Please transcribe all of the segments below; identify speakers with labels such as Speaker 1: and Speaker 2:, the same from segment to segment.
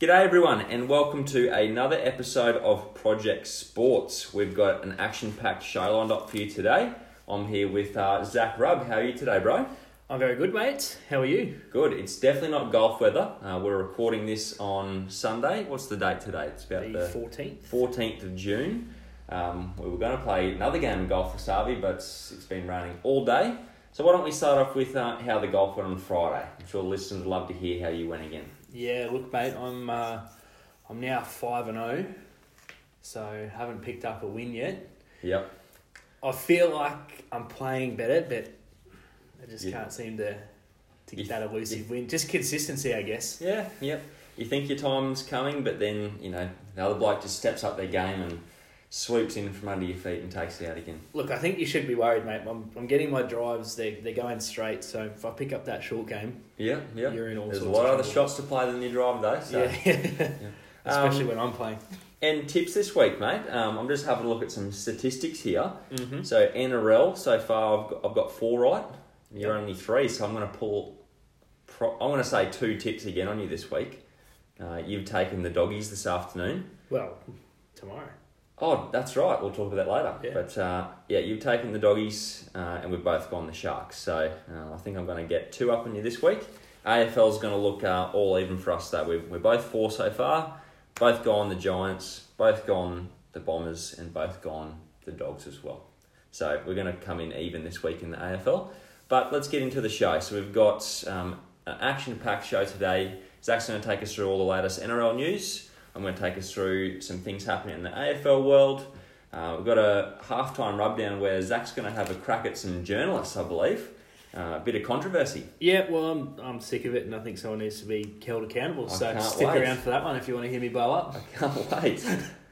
Speaker 1: G'day everyone, and welcome to another episode of Project Sports. We've got an action-packed show lined up for you today. I'm here with uh, Zach Rubb. How are you today, bro?
Speaker 2: I'm very good, mate. How are you?
Speaker 1: Good. It's definitely not golf weather. Uh, we're recording this on Sunday. What's the date today? It's about
Speaker 2: The
Speaker 1: the
Speaker 2: 14th. 14th.
Speaker 1: 14th of June. Um, we were going to play another game of golf for Savi, but it's it's been raining all day. So why don't we start off with uh, how the golf went on Friday? I'm sure listeners would love to hear how you went again.
Speaker 2: Yeah, look, mate. I'm uh, I'm now five and zero, so haven't picked up a win yet.
Speaker 1: Yep.
Speaker 2: I feel like I'm playing better, but I just
Speaker 1: Yeah.
Speaker 2: can't seem to to get
Speaker 1: You-
Speaker 2: that elusive win. Just consistency, I guess.
Speaker 1: Yeah, yep. You think your time's coming, but then, you know, the other bloke just steps up their game and swoops in from under your feet and takes it out again.
Speaker 2: Look, I think you should be worried, mate. I'm, I'm getting my drives. They they're going straight. So if I pick up that short game,
Speaker 1: Yeah, yeah.
Speaker 2: you're in all
Speaker 1: There's a lot of other shots to play than your drive, though. So.
Speaker 2: Yeah, especially
Speaker 1: Um,
Speaker 2: when I'm playing.
Speaker 1: And tips this week, mate. Um, I'm just having a look at some statistics here.
Speaker 2: Mm-hmm.
Speaker 1: So NRL so far, I've got, I've got four right. You're
Speaker 2: Yep.
Speaker 1: only three, so I'm going to pull. Pro, I'm going to say two tips again on you this week. Uh, you've taken the doggies this afternoon.
Speaker 2: Well, tomorrow.
Speaker 1: Oh, that's right. We'll talk about that later.
Speaker 2: Yeah.
Speaker 1: But uh, yeah, you've taken the doggies, uh, and we've both gone the sharks. So uh, I think I'm going to get two up on you this week. AFL's going to look uh, all even for us. Though we're we're both four so far. Both gone the Giants, both gone the Bombers, and both gone the Dogs as well. So we're going to come in even this week in the AFL. But let's get into the show. So we've got um, an action-packed show today. Zach's going to take us through all the latest NRL news. I'm going to take us through some things happening in the AFL world. Uh, we've got a halftime rubdown where Zach's going to have a crack at some journalists, I believe. Uh, a bit of controversy.
Speaker 2: Yeah, well, I'm, I'm sick of it, and I think someone needs to be held accountable.
Speaker 1: I
Speaker 2: so stick
Speaker 1: wait.
Speaker 2: around for that one if you want to hear me blow up.
Speaker 1: I can't wait.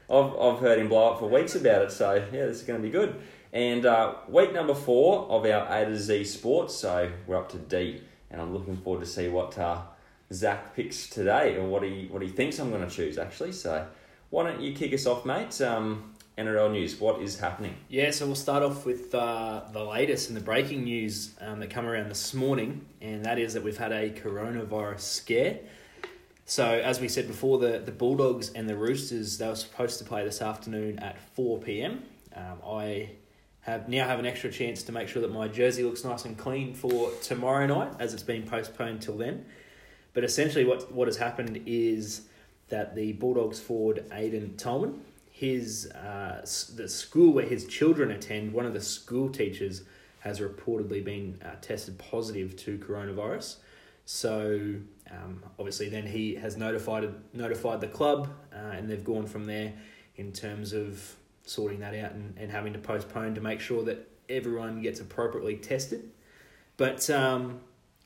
Speaker 1: I've, I've heard him blow up for weeks about it, so yeah, this is going to be good. And uh, week number four of our A to Z sports, so we're up to D, and I'm looking forward to see what uh, Zach picks today, or what he what he thinks I'm going to choose actually. So why don't you kick us off, mate? Um, NRL news. What is happening?
Speaker 2: Yeah, so we'll start off with uh, the latest and the breaking news um, that come around this morning, and that is that we've had a coronavirus scare. So, as we said before, the, the Bulldogs and the Roosters, they were supposed to play this afternoon at 4 pm. Um, I have now have an extra chance to make sure that my jersey looks nice and clean for tomorrow night, as it's been postponed till then. But essentially, what, what has happened is that the Bulldogs forward Aiden Tolman, his uh, the school where his children attend, one of the school teachers has reportedly been uh, tested positive to coronavirus. So um, obviously, then he has notified notified the club, uh, and they've gone from there in terms of sorting that out and, and having to postpone to make sure that everyone gets appropriately tested. But um,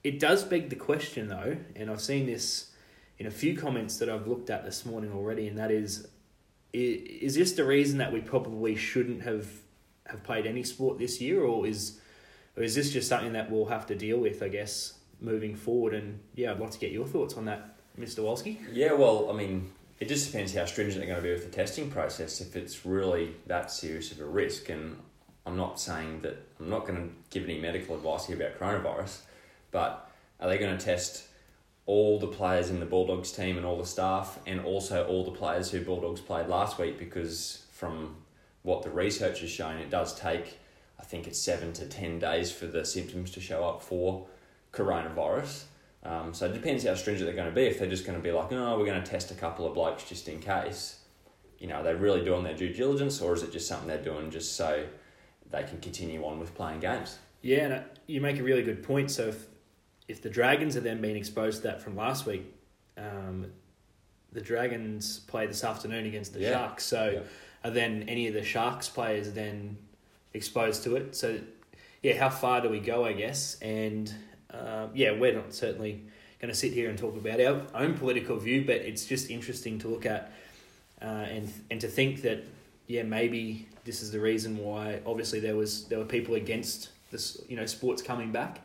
Speaker 2: it does beg the question, though, and I've seen this in a few comments that I've looked at this morning already, and that is, is this the reason that we probably shouldn't have have played any sport this year, or is or is this just something that we'll have to deal with, I guess, moving forward? And yeah, I'd like to get your thoughts on that, Mr. Walski.
Speaker 1: Yeah, well, I mean, it just depends how stringent they're going to be with the testing process. If it's really that serious of a risk, and I'm not saying that I'm not going to give any medical advice here about coronavirus, but are they going to test all the players in the Bulldogs team and all the staff, and also all the players who Bulldogs played last week? Because from what the research has shown, it does take, I think it's seven to ten days for the symptoms to show up for coronavirus. Um, so it depends how stringent they're going to be. If they're just going to be like, oh, we're going to test a couple of blokes just in case, you know, are they really doing their due diligence, or is it just something they're doing just so they can continue on with playing games?
Speaker 2: Yeah, and uh, you make a really good point. So if if the Dragons are then being exposed to that from last week, um, the Dragons play this afternoon against the
Speaker 1: Yeah.
Speaker 2: Sharks. So
Speaker 1: Yeah.
Speaker 2: are then any of the Sharks players then exposed to it? So yeah, how far do we go? I guess, and uh, yeah, we're not certainly going to sit here and talk about our own political view, but it's just interesting to look at uh, and and to think that yeah, maybe this is the reason why. Obviously, there was there were people against this, you know, sports coming back,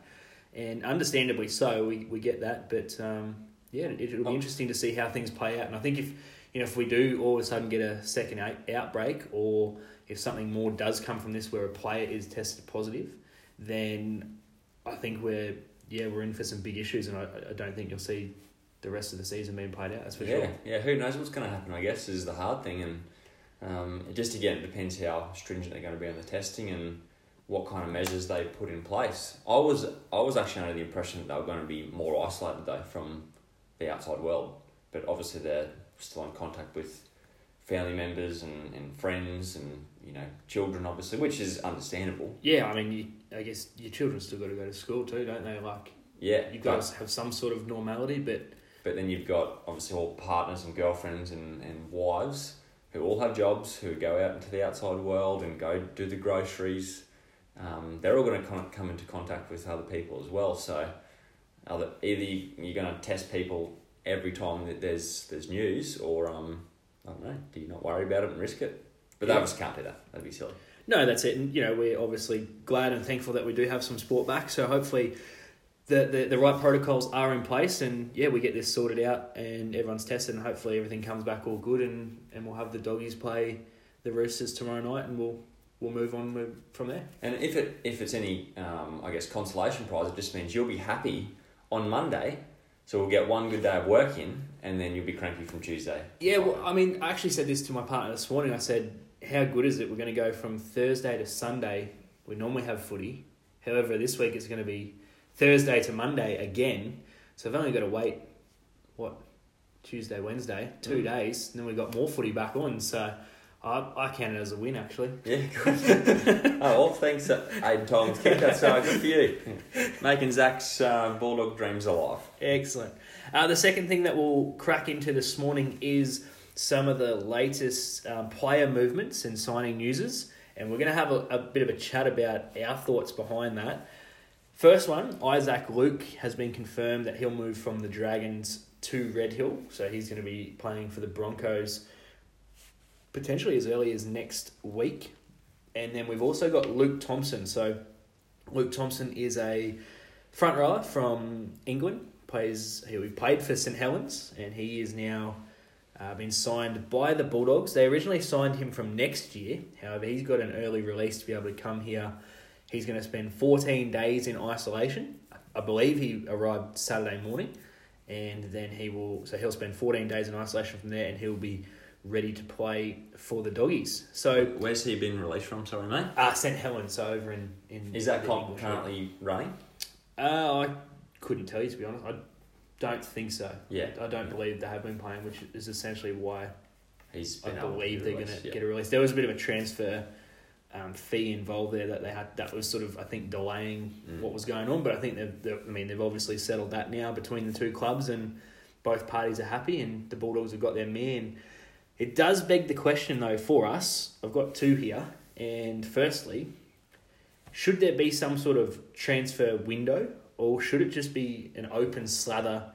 Speaker 2: and understandably so. We we get that, but um, yeah, it, it'll be
Speaker 1: Oh.
Speaker 2: interesting to see how things play out. And I think if you know if we do all of a sudden get a second out- outbreak, or if something more does come from this where a player is tested positive, then I think we're yeah we're in for some big issues, and I, I don't think you'll see the rest of the season being played out. That's for
Speaker 1: yeah,
Speaker 2: sure.
Speaker 1: yeah. Who knows what's going to happen? I guess is the hard thing, and um, it just again it depends how stringent they're going to be on the testing and what kind of measures they put in place. I was I was actually under the impression that they were going to be more isolated though from the outside world, but obviously they're still in contact with family members and, and friends and you know children obviously, which is understandable.
Speaker 2: Yeah, I mean, you, I guess your children still got to go to school too, don't they? Like
Speaker 1: Yeah,
Speaker 2: got to have some sort of normality, but
Speaker 1: But then you've got obviously all partners and girlfriends and, and wives who all have jobs, who go out into the outside world and go do the groceries. Um, they're all going to con- come into contact with other people as well. So either, either you- you're going to test people every time that there's there's news, or um, I don't know, do you not worry about it and risk it? But they
Speaker 2: Yeah.
Speaker 1: obviously can't do that. That'd be silly.
Speaker 2: No, that's it. And, you know, we're obviously glad and thankful that we do have some sport back. So hopefully the, the, the right protocols are in place and, yeah, we get this sorted out and everyone's tested and hopefully everything comes back all good and, and we'll have the doggies play the Roosters tomorrow night and we'll we'll move on from there.
Speaker 1: And if it if it's any um, I guess consolation prize, it just means you'll be happy on Monday. So we'll get one good day of work in, and then you'll be cranky from Tuesday.
Speaker 2: Yeah, well, I mean, I actually said this to my partner this morning. I said, how good is it? We're going to go from Thursday to Sunday. We normally have footy. However, this week it's going to be Thursday to Monday again. So I've only got to wait, what, Tuesday, Wednesday, two
Speaker 1: Mm.
Speaker 2: days, and then we've got more footy back on. So I, I count it as a win, actually.
Speaker 1: Yeah, good. oh, well, thanks, uh, Aiden Tom's kid. That's uh, good for you. Making Zach's uh, Bulldog dreams alive.
Speaker 2: Excellent. Uh, the second thing that we'll crack into this morning is some of the latest um, player movements and signing newses, and we're going to have a, a bit of a chat about our thoughts behind that. First one, Isaac Luke has been confirmed that he'll move from the Dragons to Red Hill, so he's going to be playing for the Broncos potentially as early as next week. And then we've also got Luke Thompson. So Luke Thompson is a front rower from England. Plays he played for St Helens, and he is now uh, been signed by the Bulldogs. They originally signed him from next year. However, he's got an early release to be able to come here. He's going to spend 14 days in isolation. I believe he arrived Saturday morning, and then he will. So he'll spend 14 days in isolation from there, and he'll be ready to play for the doggies. So
Speaker 1: Where's he been released from? Sorry, mate.
Speaker 2: uh, St Helens, so over in in
Speaker 1: Is that
Speaker 2: English
Speaker 1: currently running?
Speaker 2: Uh, I couldn't tell you to be honest. I don't think so.
Speaker 1: Yeah,
Speaker 2: I don't believe they have been playing, which is essentially why
Speaker 1: he's.
Speaker 2: I believe
Speaker 1: be
Speaker 2: they're going to
Speaker 1: yeah.
Speaker 2: get a release. There was a bit of a transfer um, fee involved there that they had. That was sort of I think delaying
Speaker 1: Mm.
Speaker 2: what was going on. But I think they've, they've. I mean, they've obviously settled that now between the two clubs, and both parties are happy, and the Bulldogs have got their man. It does beg the question though for us. I've got two here, and firstly, should there be some sort of transfer window, or should it just be an open slather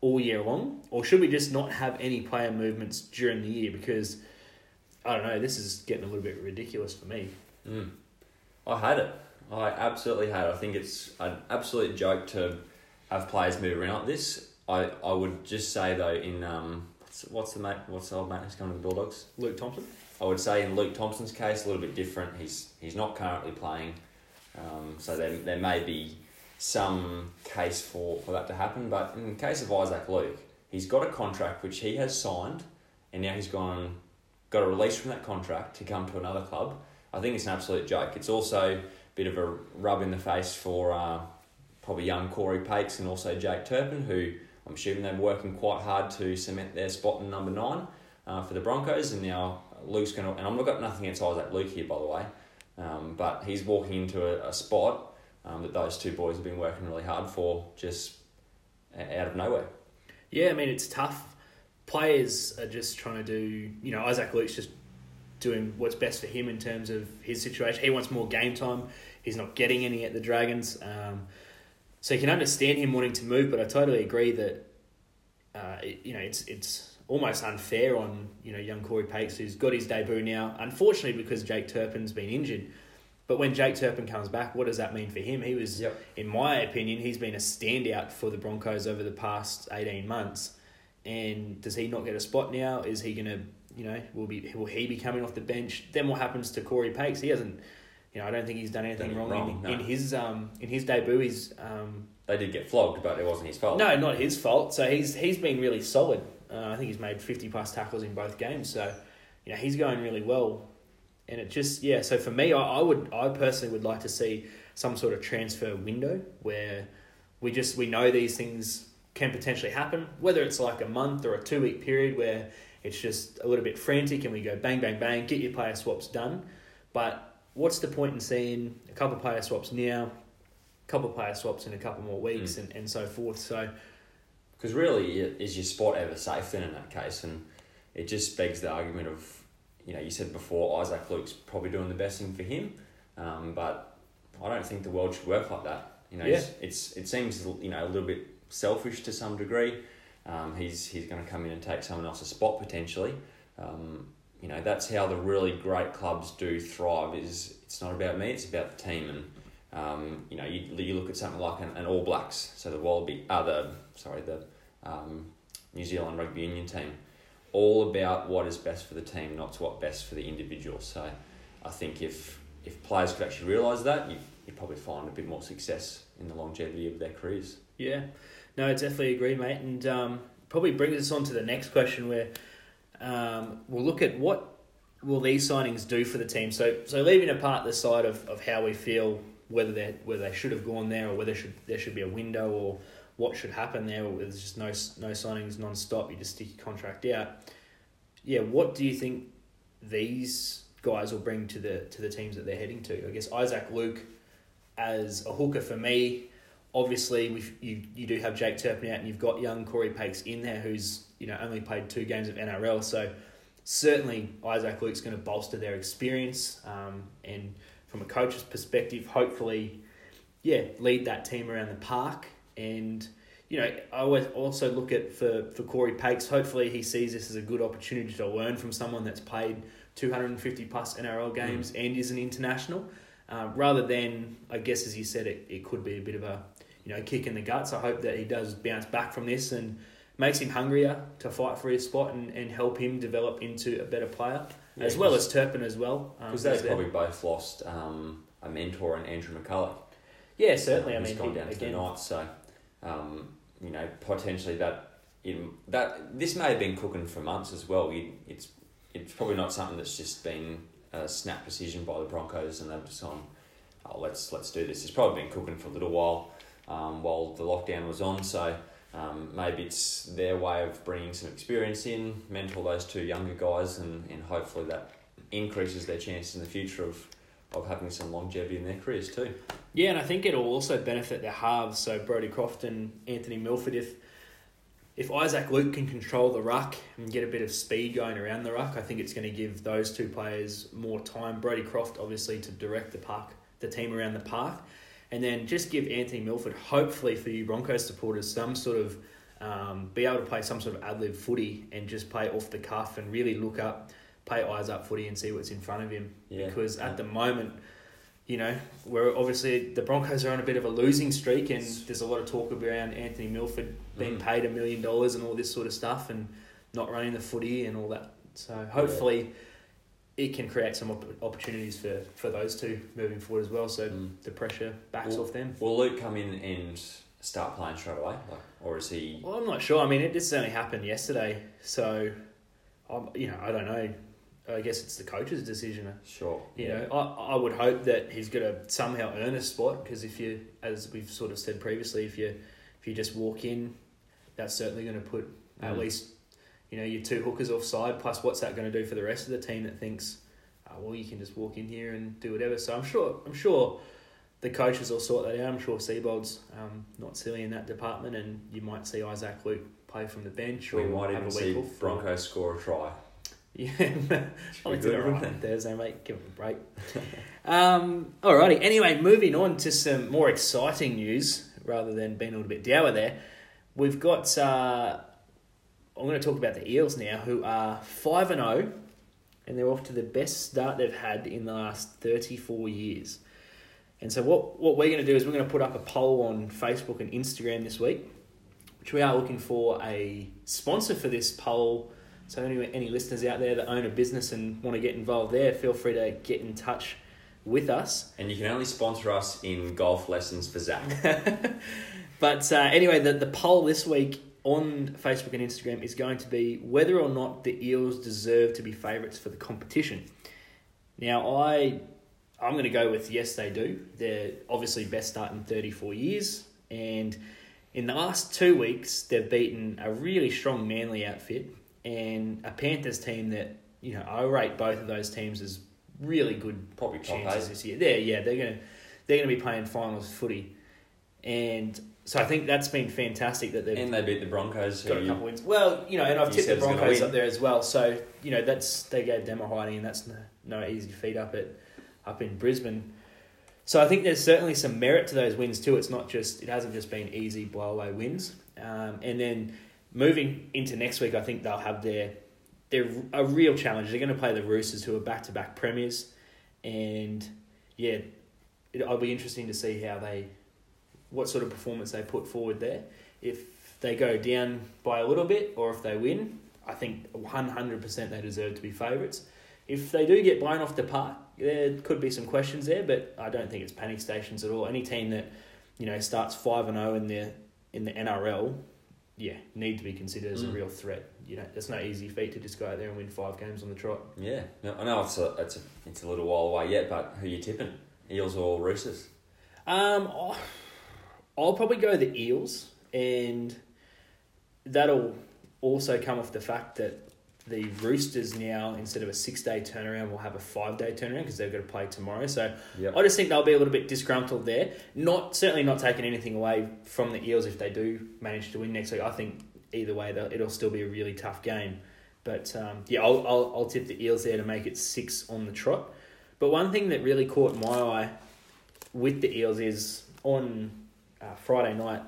Speaker 2: all year long, or should we just not have any player movements during the year? Because I don't know, this is getting a little bit ridiculous for me.
Speaker 1: Mm. I had it. I absolutely had it. I think it's an absolute joke to have players move around like this. I, I would just say though in um what's, the mate what's the old mate who's coming to the Bulldogs?
Speaker 2: Luke Thompson.
Speaker 1: I would say in Luke Thompson's case a little bit different. He's he's not currently playing, um, so there there may be some case for, for that to happen. But in the case of Isaac Luke, he's got a contract which he has signed, and now he's gone got a release from that contract to come to another club. I think it's an absolute joke. It's also a bit of a rub in the face for uh, probably young Corey Pakes and also Jake Turpin, who I'm assuming they're working quite hard to cement their spot in number nine uh, for the Broncos. And now Luke's going to, and I've got nothing against Isaac Luke here, by the way, um, but he's walking into a, a spot um, that those two boys have been working really hard for just out of nowhere.
Speaker 2: Yeah, I mean it's tough. Players are just trying to do. You know, Isaac Luke's just doing what's best for him in terms of his situation. He wants more game time. He's not getting any at the Dragons. Um, so you can understand him wanting to move, but I totally agree that uh, you know it's it's almost unfair on you know young Corey Pakes who's got his debut now. Unfortunately, because Jake Turpin's been injured. But when Jake Turpin comes back, what does that mean for him? He was,
Speaker 1: Yep.
Speaker 2: in my opinion, he's been a standout for the Broncos over the past eighteen months. And does he not get a spot now? Is he gonna, you know, will be will he be coming off the bench? Then what happens to Corey Pakes? He hasn't, you know, I don't think he's done anything wrong,
Speaker 1: wrong,
Speaker 2: in,
Speaker 1: no.
Speaker 2: in his um in his debut. He's um
Speaker 1: they did get flogged, but it wasn't his fault.
Speaker 2: No, not his fault. So he's he's been really solid. Uh, I think he's made fifty plus tackles in both games. So you know he's going really well. And it just yeah. So for me, I, I would I personally would like to see some sort of transfer window where we just we know these things can potentially happen. Whether it's like a month or a two week period where it's just a little bit frantic and we go bang bang bang, get your player swaps done. But what's the point in seeing a couple of player swaps now, a couple of player swaps in a couple more weeks,
Speaker 1: Mm.
Speaker 2: and, and so forth. So
Speaker 1: Because really, is your spot ever safe then in that case? And it just begs the argument of, you know, you said before Isaac Luke's probably doing the best thing for him, um, but I don't think the world should work like that. You know,
Speaker 2: Yeah.
Speaker 1: it's, it's it seems you know a little bit selfish to some degree. Um, he's he's going to come in and take someone else's spot potentially. Um, you know, that's how the really great clubs do thrive. Is it's not about me; it's about the team. And um, you know, you, you look at something like an, an All Blacks, so the Wallaby, uh, the sorry, the um, New Zealand rugby union team, all about what is best for the team, not what best for the individual. So, I think if if players could actually realise that, you you probably find a bit more success in the longevity of their careers.
Speaker 2: Yeah, no, I definitely agree, mate. And um, probably brings us on to the next question where um, we'll look at what will these signings do for the team. So, so leaving apart the side of, of how we feel whether they whether they should have gone there or whether should there should be a window or what should happen there. There's just no no signings non-stop. You just stick your contract out. Yeah, what do you think these guys will bring to the to the teams that they're heading to? I guess Isaac Luke as a hooker for me obviously you you do have Jake Turpin out and you've got young Corey Pakes in there who's you know only played two games of NRL so certainly Isaac Luke's going to bolster their experience um, and from a coach's perspective hopefully yeah lead that team around the park. And you know I always also look at for for Corey Pakes hopefully he sees this as a good opportunity to learn from someone that's played 250 plus NRL games and is an international uh, rather than, I guess, as you said, it, it could be a bit of a you know kick in the guts. I hope that he does bounce back from this and makes him hungrier to fight for his spot and, and help him develop into a better player,
Speaker 1: Yeah,
Speaker 2: as well as Turpin as well. um,
Speaker 1: Because they've
Speaker 2: there.
Speaker 1: probably both lost um, a mentor in Andrew McCullough.
Speaker 2: yeah, certainly. I
Speaker 1: who's
Speaker 2: mean,
Speaker 1: gone
Speaker 2: he-
Speaker 1: down to the Knights, so um, you know potentially that in that this may have been cooking for months as well. It's it's probably not something that's just been a snap decision by the Broncos and they've just gone, oh let's let's do this. It's probably been cooking for a little while um, while the lockdown was on. So um, maybe it's their way of bringing some experience in, mentor those two younger guys, and, and hopefully that increases their chances in the future of of having some longevity in their careers too.
Speaker 2: Yeah, and I think it'll also benefit their halves. So Brodie Croft and Anthony Milford, if if Isaac Luke can control the ruck and get a bit of speed going around the ruck, I think it's going to give those two players more time. Brodie Croft, obviously, to direct the park, the team around the park, and then just give Anthony Milford, hopefully for you Broncos supporters, some sort of um, be able to play some sort of ad lib footy and just play off the cuff and really look up, play eyes up footy and see what's in front of him.
Speaker 1: Yeah.
Speaker 2: Because at the moment, you know, we're obviously the Broncos are on a bit of a losing streak, and there's a lot of talk around Anthony Milford being
Speaker 1: Mm.
Speaker 2: paid a million dollars and all this sort of stuff, and not running the footy and all that. So hopefully, it can create some opp- opportunities for, for those two moving forward as well. So
Speaker 1: Mm.
Speaker 2: the pressure backs
Speaker 1: Well-
Speaker 2: off them.
Speaker 1: Will Luke come in and start playing straight away, like, or is he?
Speaker 2: Well, I'm not sure. I mean, it this only happened yesterday, so I'm, you know, I don't know. I guess it's the coach's decision.
Speaker 1: Sure.
Speaker 2: You know, I, I would hope that he's going to somehow earn a spot because if you, as we've sort of said previously, if you if you just walk in, that's certainly going to put at
Speaker 1: Mm.
Speaker 2: least you know your two hookers offside. Plus, what's that going to do for the rest of the team that thinks, oh, well, you can just walk in here and do whatever. So I'm sure I'm sure the coaches will sort that out. I'm sure Seibold's um, not silly in that department, and you might see Isaac Luke play from the bench or
Speaker 1: we might
Speaker 2: have
Speaker 1: even
Speaker 2: a
Speaker 1: see
Speaker 2: off.
Speaker 1: Broncos score a try.
Speaker 2: Yeah,
Speaker 1: Should
Speaker 2: I
Speaker 1: be
Speaker 2: did it right on Thursday, mate. Give him a break. um, alrighty. Anyway, moving on to some more exciting news rather than being a little bit dour there. We've got. Uh, I'm going to talk about the Eels now, who are five and zero, and they're off to the best start they've had in the last 34 years. And so, what what we're going to do is we're going to put up a poll on Facebook and Instagram this week, which we are looking for a sponsor for this poll. So, any, any listeners out there that own a business and want to get involved there, feel free to get in touch with us.
Speaker 1: And you can only sponsor us in golf lessons for Zach.
Speaker 2: But uh, anyway, the, the poll this week on Facebook and Instagram is going to be whether or not the Eels deserve to be favourites for the competition. Now, I I'm going to go with yes, they do. They're obviously best start in 34 years, and in the last two weeks, they've beaten a really strong Manly outfit and a Panthers team that you know I rate both of those teams as really good
Speaker 1: Probably
Speaker 2: chances this year. They're yeah, they're gonna they're gonna be playing finals footy, and so I think that's been fantastic that they've
Speaker 1: And they beat the Broncos.
Speaker 2: got a couple wins. Well, you know, and I've tipped the
Speaker 1: said it's gonna
Speaker 2: Broncos up there as well. So you know, that's they gave them a hiding, and that's no, no easy feat up at up in Brisbane. So I think there's certainly some merit to those wins too. It's not just it hasn't just been easy blowaway wins. Um, and then moving into next week, I think they'll have their they're a real challenge. They're going to play the Roosters, who are back to back premiers, and yeah, it, it'll be interesting to see how they what sort of performance they put forward there. If they go down by a little bit, or if they win, I think one hundred percent they deserve to be favourites. If they do get blown off the park, there could be some questions there, but I don't think it's panic stations at all. Any team that you know starts five and zero in the in the NRL, yeah, need to be considered as a
Speaker 1: Mm.
Speaker 2: real threat. You know, it's no easy feat to just go out there and win five games on the trot.
Speaker 1: Yeah, no, I know it's a, it's a it's a little while away yet, but who are you tipping? Eels or Roosters?
Speaker 2: Um, I'll- I'll probably go the Eels, and that'll also come off the fact that the Roosters now, instead of a six day turnaround, will have a five day turnaround because they've got to play tomorrow. So
Speaker 1: Yep.
Speaker 2: I just think they'll be a little bit disgruntled there. Not certainly not taking anything away from the Eels if they do manage to win next week. I think either way, it'll still be a really tough game. But um, yeah, I'll, I'll I'll tip the Eels there to make it six on the trot. But one thing that really caught my eye with the Eels is on uh, Friday night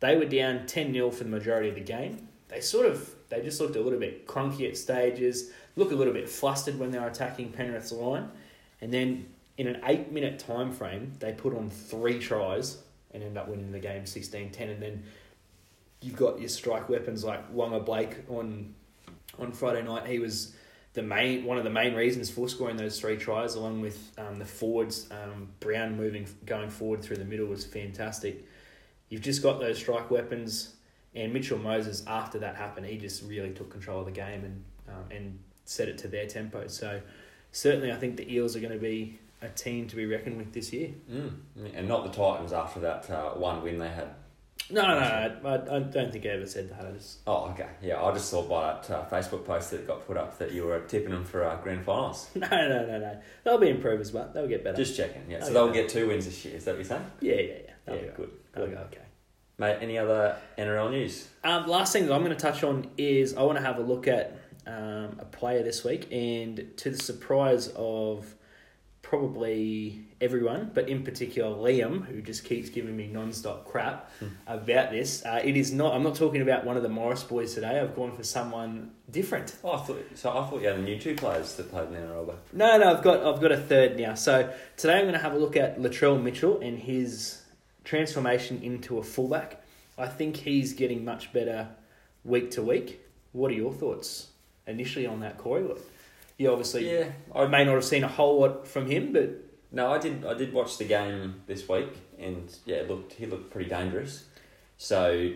Speaker 2: they were down ten 0 for the majority of the game. They sort of they just looked a little bit clunky at stages, look a little bit flustered when they were attacking Penrith's line, and then in an eight minute time frame they put on three tries and end up winning the game 16-10 and then you've got your strike weapons like Waqa Blake on on Friday night. He was the main one of the main reasons for scoring those three tries, along with um, the forwards. Um, Brown moving going forward through the middle was fantastic. You've just got those strike weapons, and Mitchell Moses. After that happened, he just really took control of the game and um, and set it to their tempo. So certainly, I think the Eels are going to be a team to be reckoned with this year.
Speaker 1: Mm. And not the Titans after that uh, one win they had.
Speaker 2: No, no, no, I, I don't think I ever said that. I just
Speaker 1: Oh, okay. Yeah, I just saw by that uh, Facebook post that got put up that you were tipping them for uh, grand finals.
Speaker 2: no, no, no, no. They'll be improvers, but they'll get better.
Speaker 1: Just checking. Yeah, so they'll get two wins this year. Is that what you're saying?
Speaker 2: yeah, yeah, yeah. They'll
Speaker 1: yeah, good.
Speaker 2: They'll
Speaker 1: Good.
Speaker 2: go okay.
Speaker 1: Mate, any other NRL news?
Speaker 2: Um, last thing that I'm going to touch on is I want to have a look at um, a player this week, and to the surprise of probably everyone, but in particular Liam, who just keeps giving me non-stop crap
Speaker 1: Hmm.
Speaker 2: about this. Uh, it is not. I'm not talking about one of the Morris boys today. I've gone for someone different.
Speaker 1: Oh, I thought so. I thought you had a new two players that played in the NRL.
Speaker 2: No, no, I've got I've got a third now. So today I'm going to have a look at Latrell Mitchell and his transformation into a fullback. I think he's getting much better week to week. What are your thoughts initially on that, Corey? Look, You obviously
Speaker 1: yeah,
Speaker 2: I
Speaker 1: I
Speaker 2: may not have seen a whole lot from him, but
Speaker 1: no, I did. I did watch the game this week, and yeah, looked he looked pretty dangerous. So,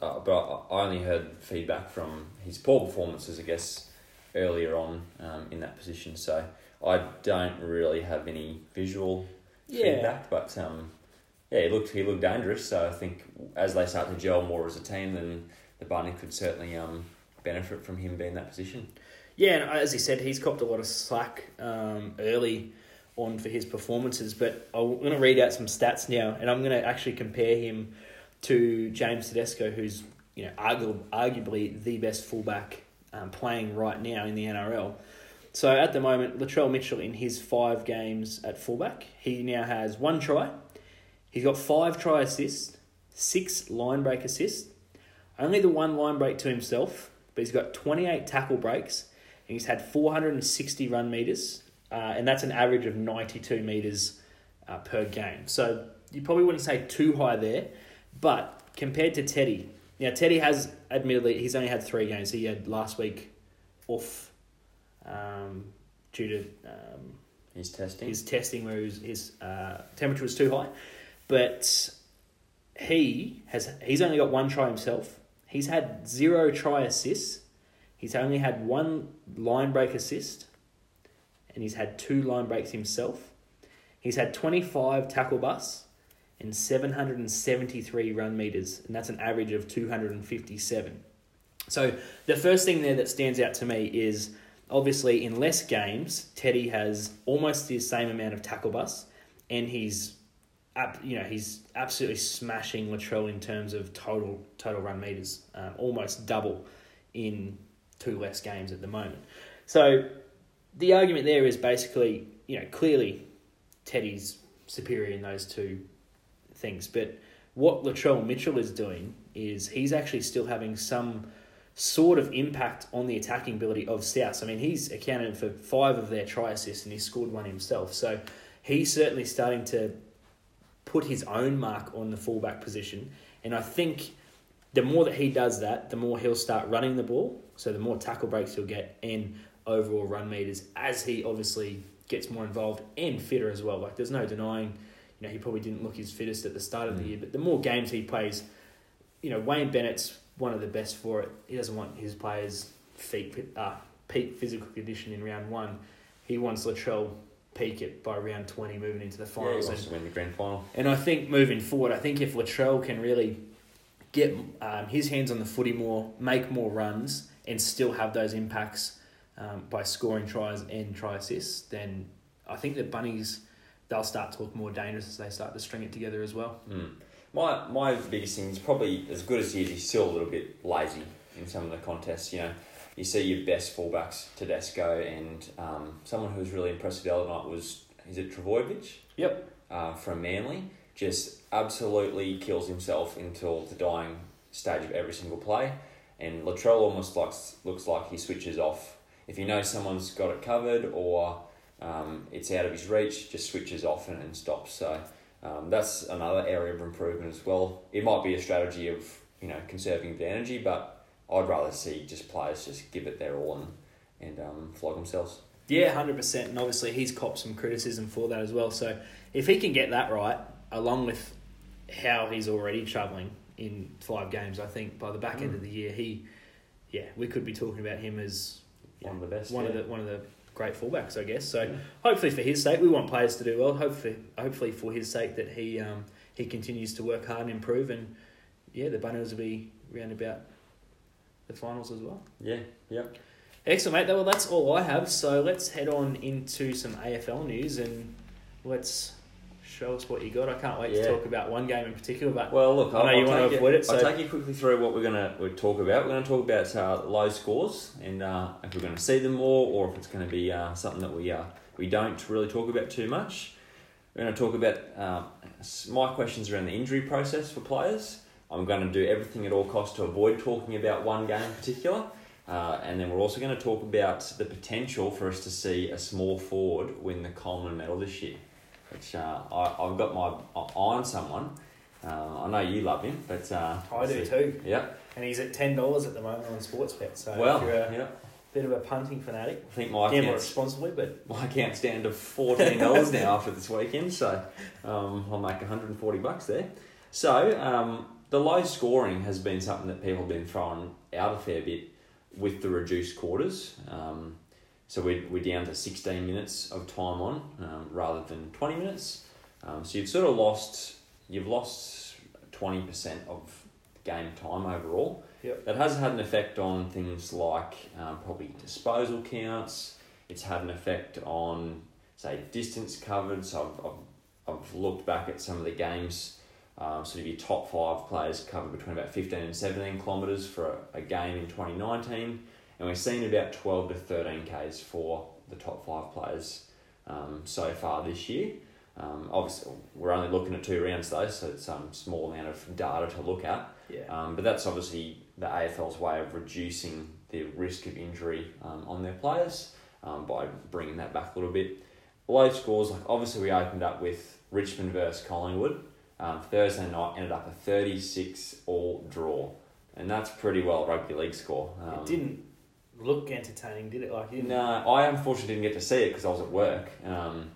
Speaker 1: uh, but I I only heard feedback from his poor performances, I guess, earlier on um, in that position. So I don't really have any visual
Speaker 2: yeah,
Speaker 1: feedback, but um, yeah, he looked he looked dangerous. So I think as they start to gel more as a team, then the Bunny could certainly um, benefit from him being in that position.
Speaker 2: Yeah, and as he said, he's copped a lot of slack um, early on for his performances. But I'm going to read out some stats now, and I'm going to actually compare him to James Tedesco, who's you know argu- arguably the best fullback um, playing right now in the NRL. So at the moment, Latrell Mitchell in his five games at fullback, he now has one try. He's got five try assists, six line break assists, only the one line break to himself, but he's got 28 tackle breaks he's had 460 run meters, uh, and that's an average of 92 meters uh, per game. So you probably wouldn't say too high there, but compared to Teddy, now Teddy has admittedly he's only had three games. He had last week off um, due to um,
Speaker 1: He's testing.
Speaker 2: his testing where his, his uh, temperature was too high, but he has he's only got one try himself. He's had zero try assists. He's only had one line break assist, and he's had two line breaks himself. He's had twenty five tackle busts and seven hundred and seventy three run meters, and that's an average of two hundred and fifty seven. So the first thing there that stands out to me is obviously in less games, Teddy has almost the same amount of tackle busts, and he's you know he's absolutely smashing Latrell in terms of total total run meters, um, almost double in two less games at the moment. So the argument there is basically you know clearly Teddy's superior in those two things, but what Latrell Mitchell is doing is he's actually still having some sort of impact on the attacking ability of South. I mean, he's accounted for five of their try assists and he scored one himself. So he's certainly starting to put his own mark on the fullback position. And I think the more that he does that, the more he'll start running the ball. So the more tackle breaks he'll get and overall run meters as he obviously gets more involved and fitter as well. Like there's no denying, you know, he probably didn't look his fittest at the start of the
Speaker 1: Mm.
Speaker 2: year, but the more games he plays, you know, Wayne Bennett's one of the best for it. He doesn't want his players feet uh, peak physical condition in round one. He wants Latrell peak it by round twenty, moving into the
Speaker 1: Yeah, he
Speaker 2: finals.
Speaker 1: wants
Speaker 2: and,
Speaker 1: win the grand final.
Speaker 2: and I think moving forward, I think if Latrell can really get um, his hands on the footy more, make more runs, and still have those impacts um, by scoring tries and try assists, then I think the Bunnies they'll start to look more dangerous as they start to string it together as well.
Speaker 1: Mm. My my biggest thing is probably as good as he is. He's still a little bit lazy in some of the contests. You know, you see your best fullbacks, Tedesco, and um, someone who was really impressive the other night was is it Trbojevic?
Speaker 2: Yep.
Speaker 1: Uh, from Manly, just absolutely kills himself until the dying stage of every single play, and Latrell almost likes looks like he switches off if he knows someone's got it covered or um, it's out of his reach, just switches off and, and stops. So. Um, that's another area of improvement as well. It might be a strategy of you know conserving the energy, but I'd rather see just players just give it their all and and um, flog themselves.
Speaker 2: Yeah, hundred percent, and obviously he's copped some criticism for that as well. So if he can get that right, along with how he's already travelling in five games, I think by the back end
Speaker 1: Mm.
Speaker 2: of the year, he, yeah, we could be talking about him as
Speaker 1: One of the best.
Speaker 2: one
Speaker 1: yeah.
Speaker 2: of the one of the great fullbacks, I guess. So
Speaker 1: Yeah.
Speaker 2: hopefully for his sake, we want players to do well. Hopefully, hopefully for his sake that he um, he continues to work hard and improve, and yeah, the Bunnies will be round about the finals as well.
Speaker 1: Yeah, yep.
Speaker 2: Excellent, mate. Well, that's all I have. So let's head on into some AFL news and let's show us what you got. I can't wait
Speaker 1: Yeah.
Speaker 2: to talk about one game in particular, but
Speaker 1: Well, look,
Speaker 2: I
Speaker 1: I'll,
Speaker 2: know
Speaker 1: I'll
Speaker 2: you wanna
Speaker 1: you-
Speaker 2: avoid it,
Speaker 1: I'll take you quickly through what we're gonna we talk about. We're gonna talk about uh, low scores and uh, if we're gonna see them more, or if it's gonna be uh, something that we uh, we don't really talk about too much. We're gonna talk about uh, my questions around the injury process for players. I'm going to do everything at all costs to avoid talking about one game in particular. Uh, and then we're also going to talk about the potential for us to see a small forward win the Coleman medal this year, which uh, I, I've got my eye on someone. Uh, I know you love him, but uh,
Speaker 2: I do too.
Speaker 1: Yeah.
Speaker 2: And he's at ten dollars at the moment on Sportsbet. So
Speaker 1: well,
Speaker 2: if you're a
Speaker 1: yeah.
Speaker 2: bit of a punting fanatic,
Speaker 1: I think my
Speaker 2: gamble responsibly, but
Speaker 1: my account's down to fourteen dollars now after this weekend, so um, I'll make one hundred and forty bucks there. So um, the low scoring has been something that people have been throwing out a fair bit with the reduced quarters. Um, so we're, we're down to 16 minutes of time on um, rather than 20 minutes. Um, so you've sort of lost, you've lost 20% of game time overall.
Speaker 2: Yep.
Speaker 1: That has had an effect on things like um, probably disposal counts. It's had an effect on, say, distance covered. So I've, I've, I've looked back at some of the games um, sort of your top five players covered between about 15 and 17 kilometres for a, a game in 2019, and we've seen about 12 to 13 Ks for the top five players um, so far this year. Um, obviously, we're only looking at two rounds though, so it's a um, small amount of data to look at.
Speaker 2: yeah,
Speaker 1: Um, but that's obviously the AFL's way of reducing the risk of injury um, on their players um, by bringing that back a little bit. Low scores, like obviously we opened up with Richmond versus Collingwood. Um, Thursday night ended up a 36 all draw. And that's pretty well rugby league score. Um,
Speaker 2: it didn't look entertaining, did it? Like you.
Speaker 1: No, I unfortunately didn't get to see it because I was at work. Um,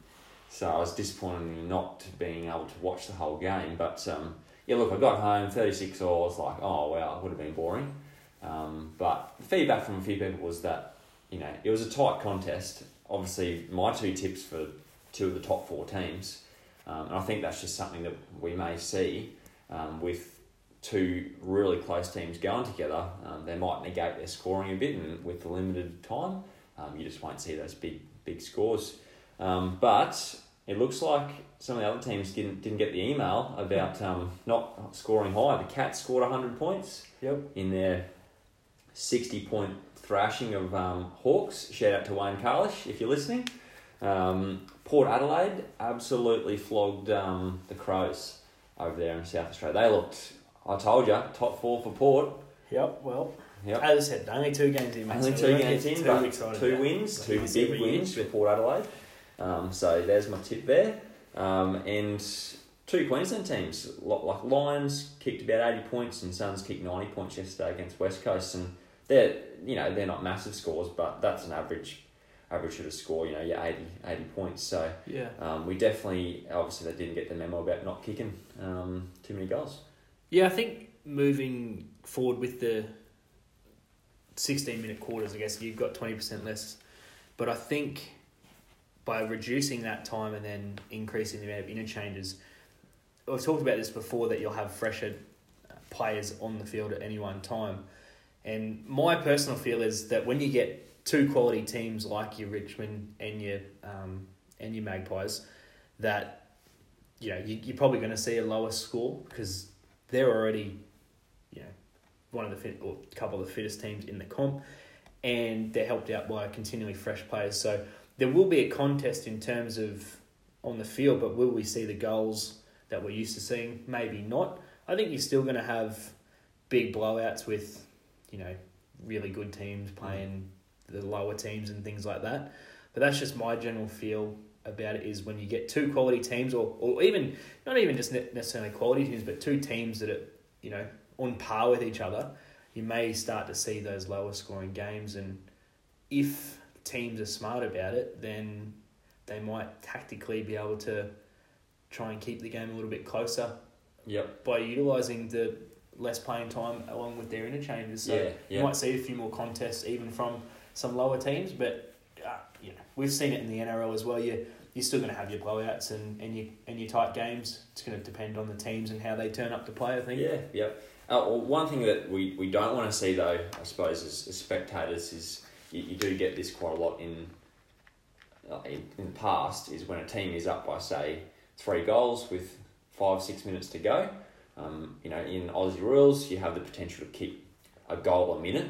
Speaker 1: so I was disappointed in not being able to watch the whole game. But um, yeah, look, I got home, 36 hours. like, oh, wow, it would have been boring. Um, but feedback from a few people was that, you know, it was a tight contest. Obviously, my two tips for two of the top four teams, um, and I think that's just something that we may see um, with two really close teams going together. Um, they might negate their scoring a bit, and with the limited time, um, you just won't see those big, big scores. Um, but it looks like some of the other teams didn't didn't get the email about um, not scoring high. The Cats scored hundred points.
Speaker 2: Yep.
Speaker 1: In their sixty point thrashing of um, Hawks. Shout out to Wayne Carlish if you're listening. Um, Port Adelaide absolutely flogged um, the Crows over there in South Australia. They looked. I told you, top four for Port.
Speaker 2: Yep. Well,
Speaker 1: Yep.
Speaker 2: as I said, only two games in. mate,
Speaker 1: Only
Speaker 2: so
Speaker 1: two
Speaker 2: we won't
Speaker 1: games
Speaker 2: get
Speaker 1: in,
Speaker 2: too
Speaker 1: but
Speaker 2: excited
Speaker 1: two
Speaker 2: about it.
Speaker 1: wins,
Speaker 2: But
Speaker 1: two
Speaker 2: it's
Speaker 1: big
Speaker 2: every
Speaker 1: wins
Speaker 2: year.
Speaker 1: for Port Adelaide. Um, so there's my tip there. Um, and two Queensland teams, Lo- like Lions kicked about 80 points and Suns kicked 90 points yesterday against West Coast. And they're, you know, they're not massive scores, but that's an average average sort of score, you know, you're 80, 80 points. So
Speaker 2: Yeah.
Speaker 1: um, we definitely, obviously they didn't get the memo about not kicking um, too many goals.
Speaker 2: Yeah, I think moving forward with the 16 minute quarters, I guess you've got 20% less. But I think by reducing that time and then increasing the amount of interchanges, I've talked about this before that you'll have fresher players on the field at any one time. And my personal feel is that when you get two quality teams like your Richmond and your um, and your Magpies, that you know you, you're probably going to see a lower score because they're already, you know, one of the fit or a couple of the fittest teams in the comp, and they're helped out by continually fresh players. So there will be a contest in terms of on the field, but will we see the goals that we're used to seeing? Maybe not. I think you're still going to have big blowouts with, you know, really good teams playing mm. the lower teams and things like that. But that's just my general feel about it is when you get two quality teams or, or even not even just necessarily quality teams, but two teams that are, you know, on par with each other, you may start to see those lower scoring games. And if teams are smart about it, then they might tactically be able to try and keep the game a little bit closer
Speaker 1: Yep.
Speaker 2: by utilising the less playing time along with their interchanges. So
Speaker 1: Yeah,
Speaker 2: you might see a few more contests even from some lower teams, but we've seen it in the NRL as well. You you're still going to have your blowouts and and your and your tight games. It's going to depend on the teams and how they turn up to play. I think.
Speaker 1: Yeah, yep. Uh, well, one thing that we, we don't want to see though, I suppose, as, as spectators, is you, you do get this quite a lot in, uh, in in the past. Is when a team is up by say three goals with five six minutes to go. Um, you know, in Aussie rules, you have the potential to kick a goal a minute.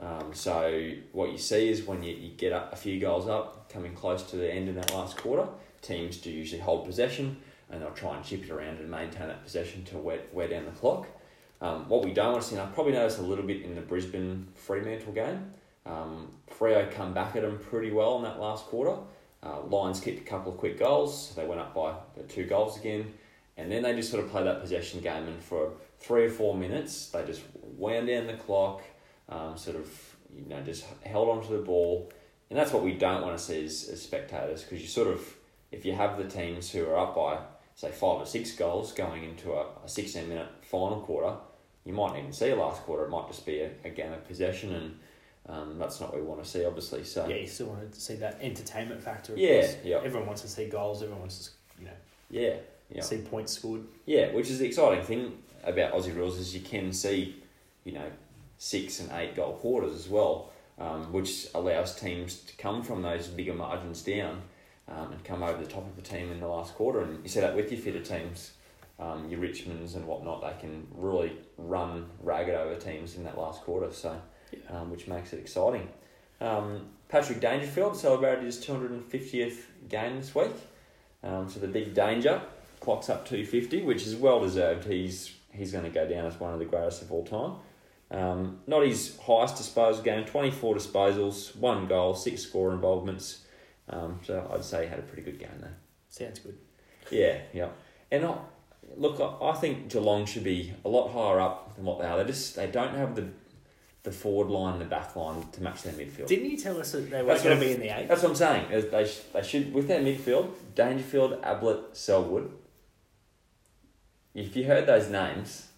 Speaker 1: Um, so what you see is when you, you get up a few goals up, coming close to the end in that last quarter, teams do usually hold possession and they'll try and chip it around and maintain that possession to wear, wear down the clock. Um, what we don't want to see, and I probably noticed a little bit in the Brisbane Fremantle game, um, Freo come back at them pretty well in that last quarter. Uh, Lions kicked a couple of quick goals, they went up by two goals again, and then they just sort of play that possession game, and for three or four minutes, they just wound down the clock, um, sort of, you know, just held onto the ball, and that's what we don't want to see as, as spectators, because you sort of, if you have the teams who are up by, say, five or six goals going into a, a 16 minute final quarter, you might not even see a last quarter. It might just be a, a game of possession, and um, that's not what we want to see, obviously. So
Speaker 2: Yeah, you still want to see that entertainment factor. Of
Speaker 1: Yeah, yeah.
Speaker 2: Everyone wants to see goals. Everyone wants to, you know,
Speaker 1: yeah, yeah,
Speaker 2: see points scored.
Speaker 1: yeah. Which is the exciting thing about Aussie rules is you can see, you know, six and eight goal quarters as well, um, which allows teams to come from those bigger margins down um, and come over the top of the team in the last quarter. And you see that with your fitter teams, um, your Richmonds and whatnot, they can really run ragged over teams in that last quarter. So. Um, which makes it exciting. Um, Patrick Dangerfield celebrated his 250th game this week. Um, so the big danger clocks up 250, which is well deserved. He's he's going to go down as one of the greatest of all time. Um, not his highest disposal game, 24 disposals, one goal, six score involvements. Um, so I'd say he had a pretty good game there.
Speaker 2: Sounds good.
Speaker 1: Yeah, yeah. And I, look, I, I think Geelong should be a lot higher up than what they are. They just they don't have the the forward line and the back line to match their midfield.
Speaker 2: Didn't you tell us that they were going to be in the eight?
Speaker 1: That's what I'm saying. They, they should with their midfield, Dangerfield, Ablett, Selwood. if you heard those names,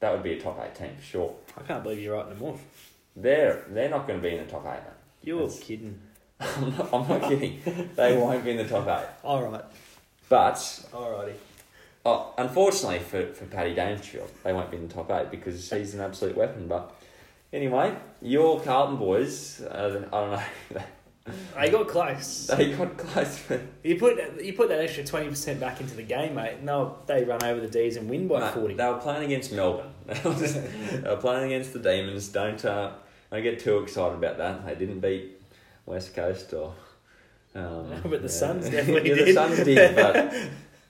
Speaker 1: that would be a top eight team for sure.
Speaker 2: I can't believe you're writing them off.
Speaker 1: They're they're not going to be in the top eight. Mate.
Speaker 2: You're
Speaker 1: That's-
Speaker 2: kidding.
Speaker 1: I'm not, I'm not kidding. They won't be in the top eight.
Speaker 2: All right.
Speaker 1: But
Speaker 2: Alrighty.
Speaker 1: oh, unfortunately for, for Paddy Dangerfield, they won't be in the top eight because he's an absolute weapon. But anyway, your Carlton boys, uh, I don't know,
Speaker 2: I got close.
Speaker 1: they got close.
Speaker 2: You put you put that extra twenty percent back into the game, mate. No, they run over the D's and win by
Speaker 1: Mate,
Speaker 2: forty.
Speaker 1: They were playing against Melbourne. they were playing against the Demons. Don't uh, don't get too excited about that. They didn't beat West Coast or. Um,
Speaker 2: No, but the Suns definitely
Speaker 1: yeah,
Speaker 2: did.
Speaker 1: the Suns did. But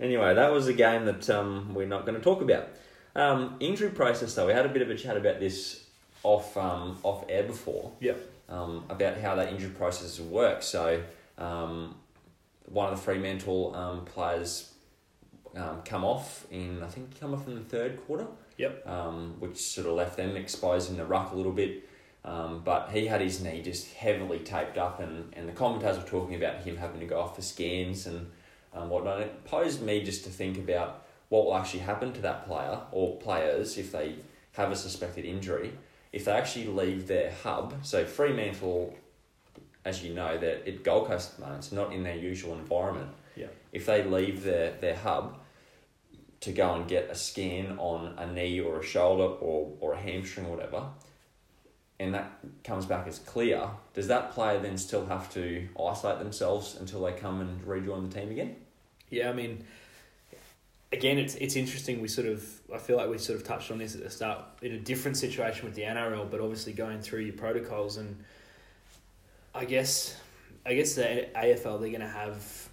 Speaker 1: anyway, that was a game that um, we're not going to talk about. Um, injury process though, we had a bit of a chat about this off um, off air before.
Speaker 2: Yep.
Speaker 1: Um, about how that injury process works. So um, one of the Fremantle um, players um, come off in I think come off in the third quarter.
Speaker 2: Yep.
Speaker 1: Um, which sort of left them exposed in the ruck a little bit. Um, but he had his knee just heavily taped up, and, and the commentators were talking about him having to go off for scans and um, whatnot. It posed me just to think about what will actually happen to that player or players if they have a suspected injury, if they actually leave their hub. So Fremantle, as you know, they're at Gold Coast at the moment, it's not in their usual environment.
Speaker 2: Yeah.
Speaker 1: If they leave their, their hub to go and get a scan on a knee or a shoulder or, or a hamstring or whatever, and that comes back as clear, does that player then still have to isolate themselves until they come and rejoin the team again?
Speaker 2: Yeah, I mean, again, it's it's interesting. We sort of, I feel like we sort of touched on this at the start in a different situation with the NRL, but obviously going through your protocols and I guess, I guess the AFL they're going to have.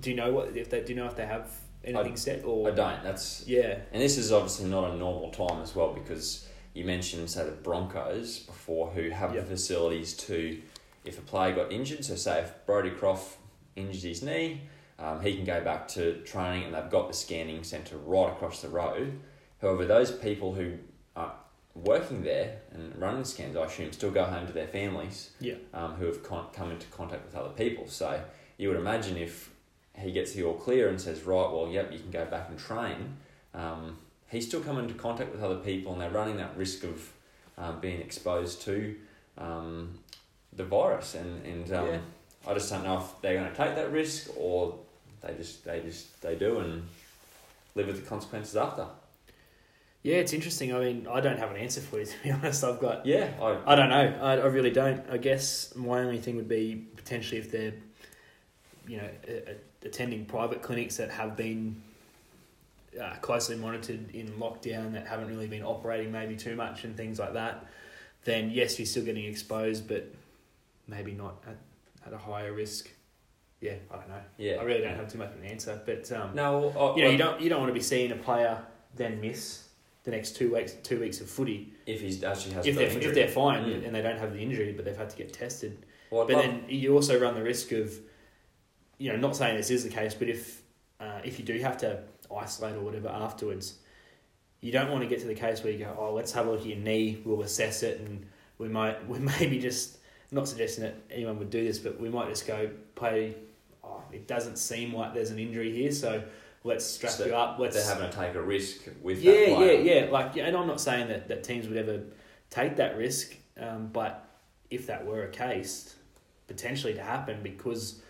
Speaker 2: Do you know what if they do you know if they have anything
Speaker 1: I-
Speaker 2: set or
Speaker 1: I don't. That's
Speaker 2: Yeah,
Speaker 1: and this is obviously not a normal time as well because you mentioned say the Broncos before who have
Speaker 2: Yeah.
Speaker 1: the facilities to if a player got injured. So say if Brodie Croft injured his knee, um, he can go back to training and they've got the scanning centre right across the road. However, those people who are working there and running scans, I assume, still go home to their families
Speaker 2: yeah,
Speaker 1: um, who have con- come into contact with other people. So you would imagine if he gets the all clear and says, right, well, yep, you can go back and train, um, he's still coming into contact with other people and they're running that risk of um, being exposed to um, the virus. And, and um,
Speaker 2: Yeah.
Speaker 1: I just don't know if they're going to take that risk or they just they just they do and live with the consequences after.
Speaker 2: yeah. It's interesting. I mean, I don't have an answer for you to be honest. I've got
Speaker 1: Yeah, I,
Speaker 2: I don't know. I, I really don't. I guess my only thing would be potentially if they're, you know, a, a- attending private clinics that have been uh, closely monitored in lockdown that haven't really been operating maybe too much and things like that. Then yes, you're still getting exposed, but maybe not at, at a higher risk. Yeah, I don't know.
Speaker 1: yeah.
Speaker 2: I really don't have too much of an answer, but um,
Speaker 1: No, I,
Speaker 2: you know, you don't you don't want to be seeing a player then miss the next two weeks two weeks of footy
Speaker 1: if he actually has
Speaker 2: if they're,
Speaker 1: injury.
Speaker 2: if they're fine
Speaker 1: Mm.
Speaker 2: and they don't have the injury, but they've had to get tested.
Speaker 1: Well,
Speaker 2: But
Speaker 1: love-
Speaker 2: then you also run the risk of, you know, not saying this is the case, but if uh, if you do have to isolate or whatever afterwards, you don't want to get to the case where you go, oh, let's have a look at your knee, we'll assess it, and we might we maybe just not suggesting that anyone would do this, but we might just go play. Oh, it doesn't seem like there's an injury here, so let's strap
Speaker 1: So
Speaker 2: you up. Let's
Speaker 1: they're having to take a risk with that
Speaker 2: yeah,
Speaker 1: player.
Speaker 2: yeah, yeah. Like, yeah, and I'm not saying that, that teams would ever take that risk, um, but if that were a case, potentially to happen because,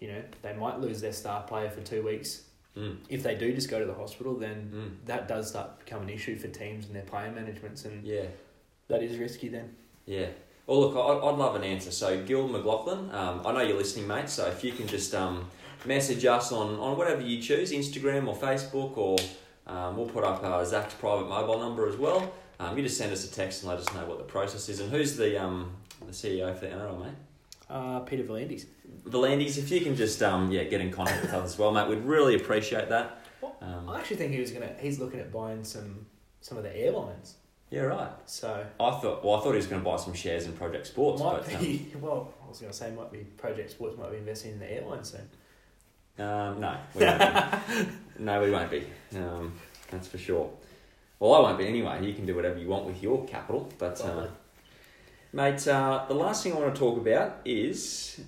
Speaker 2: you know, they might lose their star player for two weeks.
Speaker 1: Mm,
Speaker 2: If they do just go to the hospital, then
Speaker 1: mm,
Speaker 2: that does start to become an issue for teams and their player managements, and
Speaker 1: yeah,
Speaker 2: that is risky then.
Speaker 1: yeah. Well, look, I'd, I'd love an answer. So, Gil McLachlan, um, I know you're listening, mate. So, if you can just um, message us on, on whatever you choose, Instagram or Facebook, or um, we'll put up uh, Zach's private mobile number as well. Um, you just send us a text and let us know what the process is. And who's the um, the CEO for the NRL, mate?
Speaker 2: Uh, Peter V'landys.
Speaker 1: V'landys, if you can just um, yeah get in contact with us as well, mate, we'd really appreciate that. Um,
Speaker 2: I actually think he was gonna. He's looking at buying some some of the airlines.
Speaker 1: Yeah, right.
Speaker 2: So
Speaker 1: I thought well, I thought he was going to buy some shares in Project Sports,
Speaker 2: might
Speaker 1: but um,
Speaker 2: be. Well, I was gonna say might be Project Sports might be investing in the airlines soon.
Speaker 1: Um, no, we won't be. no, we won't be. Um, that's for sure. Well, I won't be anyway. You can do whatever you want with your capital, but uh, mate, uh, the last thing I want to talk about is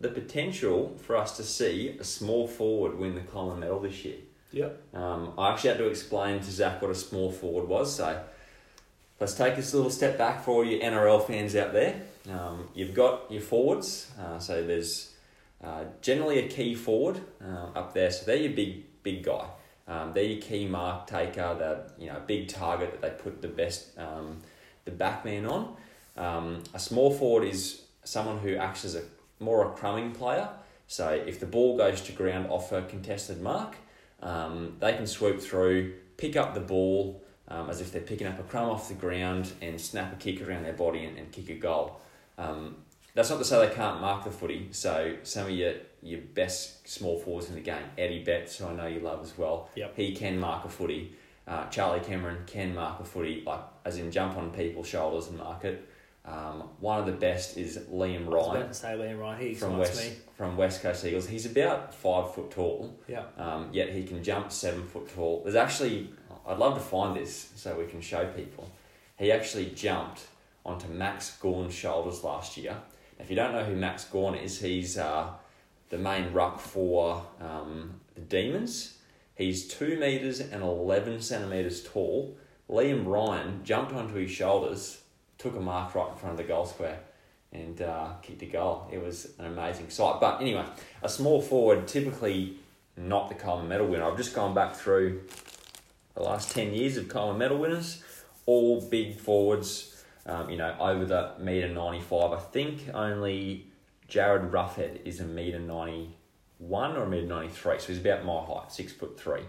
Speaker 1: the potential for us to see a small forward win the Coleman Medal this year.
Speaker 2: Yep.
Speaker 1: Um, I actually had to explain to Zach what a small forward was, so let's take this little step back for all you NRL fans out there. Um, you've got your forwards, uh, so there's uh, generally a key forward uh, up there, so they're your big big guy. Um, they're your key mark taker, the you know big target that they put the best um, the backman on. Um, a small forward is someone who acts as a more a crumbing player. So if the ball goes to ground off a contested mark, um, they can swoop through, pick up the ball um, as if they're picking up a crumb off the ground and snap a kick around their body and, and kick a goal. Um, that's not to say they can't mark the footy. So some of your your best small forwards in the game, Eddie Betts, who I know you love as well.
Speaker 2: Yep.
Speaker 1: He can mark a footy. Uh, Charlie Cameron can mark a footy, like as in jump on people's shoulders and mark it. Um, one of the best is Liam
Speaker 2: I was
Speaker 1: Ryan
Speaker 2: about to say Liam Ryan. He
Speaker 1: from West
Speaker 2: me.
Speaker 1: from West Coast Eagles. He's about five foot tall,
Speaker 2: Yeah.
Speaker 1: um, yet he can jump seven foot tall. There's actually, I'd love to find this so we can show people. He actually jumped onto Max Gawn's shoulders last year. If you don't know who Max Gawn is, he's uh, the main ruck for um, the Demons. He's two meters and eleven centimeters tall. Liam Ryan jumped onto his shoulders, took a mark right in front of the goal square, and uh, kicked a goal. It was an amazing sight. But anyway, a small forward typically not the Coleman Medal winner. I've just gone back through the last ten years of Coleman Medal winners, all big forwards. Um, you know, over the meter ninety five. I think only Jarryd Roughead is a meter ninety one or a meter ninety three, so he's about my height, six foot three.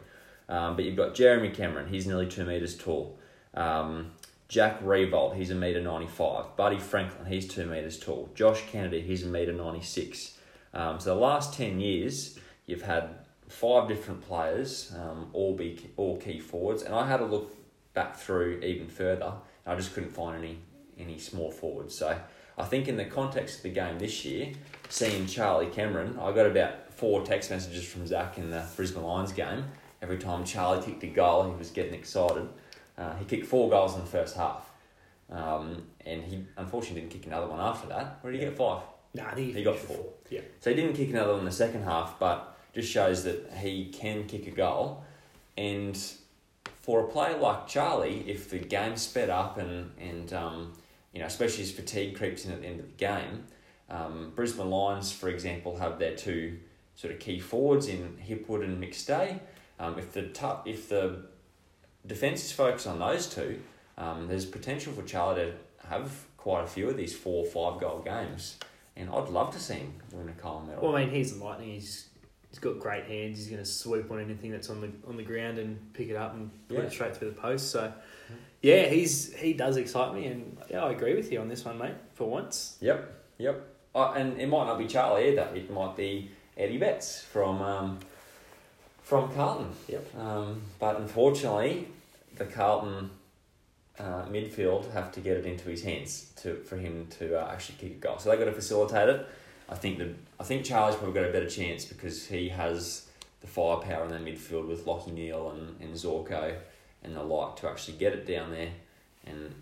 Speaker 1: Um, but you've got Jeremy Cameron, he's nearly two meters tall. Um, Jack Riewoldt, he's a meter ninety five. Buddy Franklin, he's two meters tall. Josh Kennedy, he's a meter ninety six. Um, so the last ten years, you've had five different players, um, all be all key forwards, and I had a look back through even further. And I just couldn't find any any small forwards. So I think in the context of the game this year, seeing Charlie Cameron, I got about four text messages from Zach in the Brisbane Lions game. Every time Charlie kicked a goal, he was getting excited. Uh, he kicked four goals in the first half. Um, and he unfortunately didn't kick another one after that. Where did he get five?
Speaker 2: Nah, think
Speaker 1: He got
Speaker 2: with
Speaker 1: four.
Speaker 2: Yeah.
Speaker 1: So he didn't kick another one in the second half, but just shows that he can kick a goal. And for a player like Charlie, if the game sped up and and um, you know, especially as fatigue creeps in at the end of the game, um, Brisbane Lions, for example, have their two sort of key forwards in Hipwood and McStay. Um, if the tu- if the defence is focused on those two, um, there's potential for Charlie to have quite a few of these four or five goal games. And I'd love to see him win a Coleman medal.
Speaker 2: Well, I mean, he's the lightning. He's he's got great hands. He's going to swoop on anything that's on the on the ground and pick it up and put
Speaker 1: Yeah.
Speaker 2: it straight through the post. So, yeah, he's he does excite me, and yeah, I agree with you on this one, mate. For once,
Speaker 1: Yep, yep. Uh, and it might not be Charlie either. It might be Eddie Betts from um, from Carlton.
Speaker 2: Yep.
Speaker 1: Um, but unfortunately, the Carlton uh, midfield have to get it into his hands to for him to uh, actually kick a goal. So they got to facilitate it. I think the I think Charlie's probably got a better chance because he has the firepower in the midfield with Lachie Neale and, and Zorko and the like to actually get it down there. And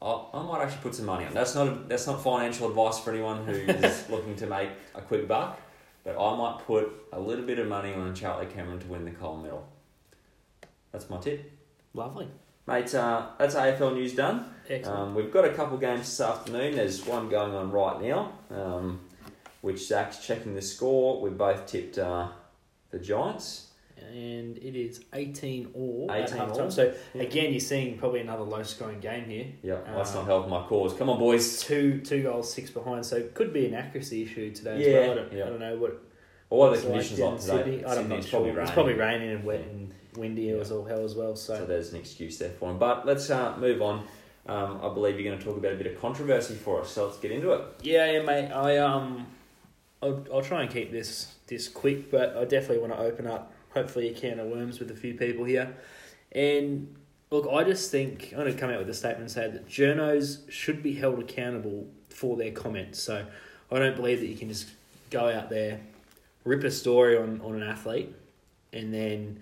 Speaker 1: I, I might actually put some money on. That's not a, that's not financial advice for anyone who is looking to make a quick buck. But I might put a little bit of money on Charlie Cameron to win the Coleman Medal. That's my tip.
Speaker 2: lovely,
Speaker 1: Mate, uh, that's AFL news done.
Speaker 2: excellent.
Speaker 1: Um, we've got a couple games this afternoon. There's one going on right now, um, which Zach's checking the score. We both tipped uh, the Giants.
Speaker 2: and it is eighteen all
Speaker 1: 18
Speaker 2: at. So
Speaker 1: Yeah.
Speaker 2: again, you're seeing probably another low scoring game here.
Speaker 1: Yeah, that's
Speaker 2: Uh,
Speaker 1: not helping my cause. Come on, boys.
Speaker 2: Two two goals, six behind. So it could be an accuracy issue today
Speaker 1: Yeah,
Speaker 2: as well. I don't,
Speaker 1: yeah.
Speaker 2: I don't know what
Speaker 1: Well, what are the conditions like today?
Speaker 2: Sydney. I don't know.
Speaker 1: Sydney's probably
Speaker 2: It's probably raining and wet and windy
Speaker 1: Yeah.
Speaker 2: as all hell as well. So,
Speaker 1: So there's an excuse there for him. But let's uh, move on. Um, I believe you're going to talk about a bit of controversy for us, so let's get into it.
Speaker 2: yeah, yeah, mate. I um, I'll, I'll try and keep this this quick, but I definitely want to open up hopefully a can of worms with a few people here. And look, I just think I'm going to come out with a statement and say that journos should be held accountable for their comments. So I don't believe that you can just go out there, rip a story on, on an athlete, and then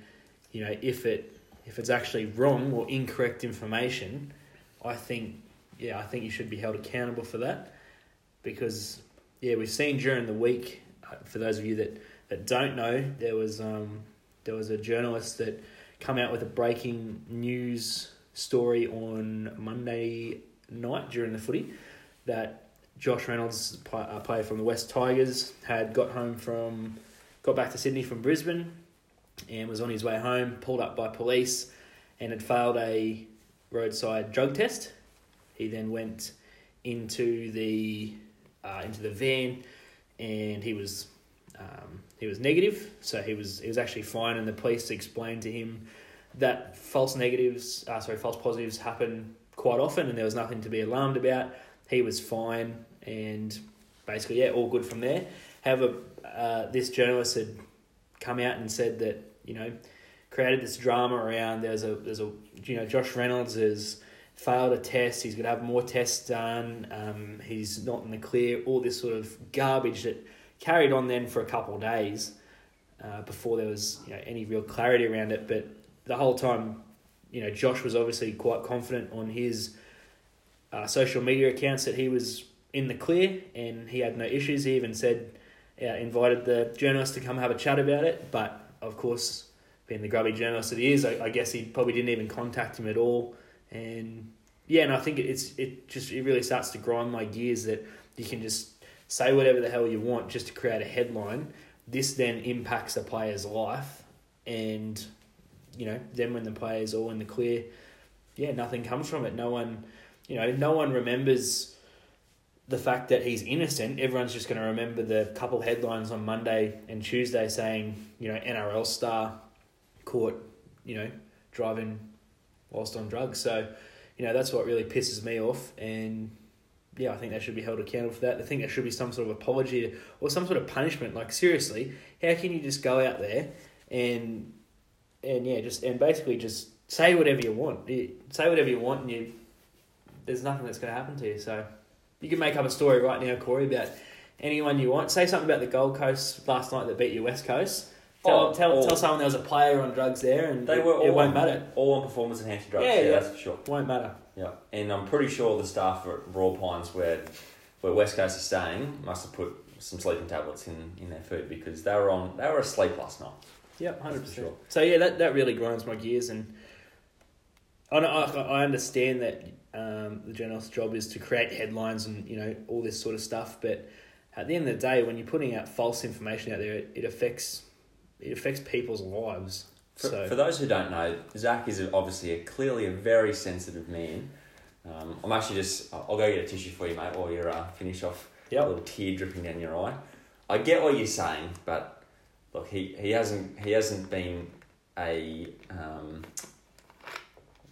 Speaker 2: you know if it if it's actually wrong or incorrect information, I think yeah I think you should be held accountable for that because yeah we've seen during the week uh, for those of you that, that don't know there was um, there was a journalist that come out with a breaking news story on Monday night during the footy that Josh Reynolds, a player from the West Tigers, had got home from, got back to Sydney from Brisbane, and was on his way home, pulled up by police, and had failed a roadside drug test. He then went into the uh, into the van, and he was um, he was negative, so he was he was actually fine, and the police explained to him that false negatives, uh, sorry, false positives happen quite often, and there was nothing to be alarmed about. He was fine, and basically, yeah, all good from there. However, uh, this journalist had come out and said that you know created this drama around there's a there's a you know Josh Reynolds has failed a test. He's going to have more tests done. Um, he's not in the clear. All this sort of garbage that carried on then for a couple of days uh, before there was you know any real clarity around it. But the whole time, you know, Josh was obviously quite confident on his uh, social media accounts that he was in the clear and he had no issues. He even said, uh, invited the journalist to come have a chat about it. But of course, being the grubby journalist that he is, I, I guess he probably didn't even contact him at all. And yeah, and I think it's it just it really starts to grind my gears that you can just say whatever the hell you want just to create a headline. This then impacts a player's life, and you know, then when the player's all in the clear, yeah, nothing comes from it. No one, you know, no one remembers the fact that he's innocent. Everyone's just going to remember the couple headlines on Monday and Tuesday saying, you know, NRL star caught, you know, driving whilst on drugs. So, you know, that's what really pisses me off. And yeah, I think they should be held accountable for that. I think there should be some sort of apology or some sort of punishment. Like seriously, how can you just go out there and and yeah, just and basically just say whatever you want. say whatever you want, and you there's nothing that's going to happen to you. So you can make up a story right now, Corey, about anyone you want. Say something about the Gold Coast last night that beat you West Coast. Tell, oh, tell, all, tell someone there was a player on drugs there, and
Speaker 1: they were
Speaker 2: it, it won't
Speaker 1: on,
Speaker 2: matter.
Speaker 1: All on performance enhancing drugs. Yeah, yeah, yeah, that's for sure.
Speaker 2: Won't matter.
Speaker 1: Yeah, and I'm pretty sure the staff at Royal Pines, where where West Coast is staying, must have put some sleeping tablets in, in their food because they were on they were asleep last night.
Speaker 2: Yep, hundred percent. Sure. So yeah, that, that really grinds my gears, and I I, I understand that um, the journalist's job is to create headlines and you know all this sort of stuff, but at the end of the day, when you're putting out false information out there, it, it affects it affects people's lives.
Speaker 1: For,
Speaker 2: so.
Speaker 1: for those who don't know, Zach is obviously a, clearly a very sensitive man. Um, I'm actually just, I'll go get a tissue for you, mate, while you're uh, finish off yep. a little tear dripping down your eye. I get what you're saying, but look, he, he hasn't he hasn't been a um,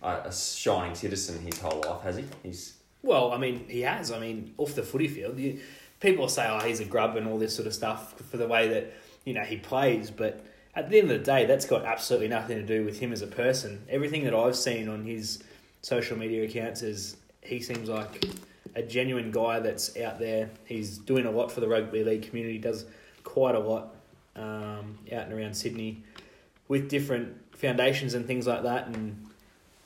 Speaker 1: a, a shining citizen his whole life, has he? He's
Speaker 2: well, I mean, he has. I mean, off the footy field, you, people say, "Oh, he's a grub" and all this sort of stuff for the way that you know he plays, but at the end of the day, that's got absolutely nothing to do with him as a person. Everything that I've seen on his social media accounts is he seems like a genuine guy that's out there. He's doing a lot for the rugby league community. Does quite a lot um, out and around Sydney with different foundations and things like that. And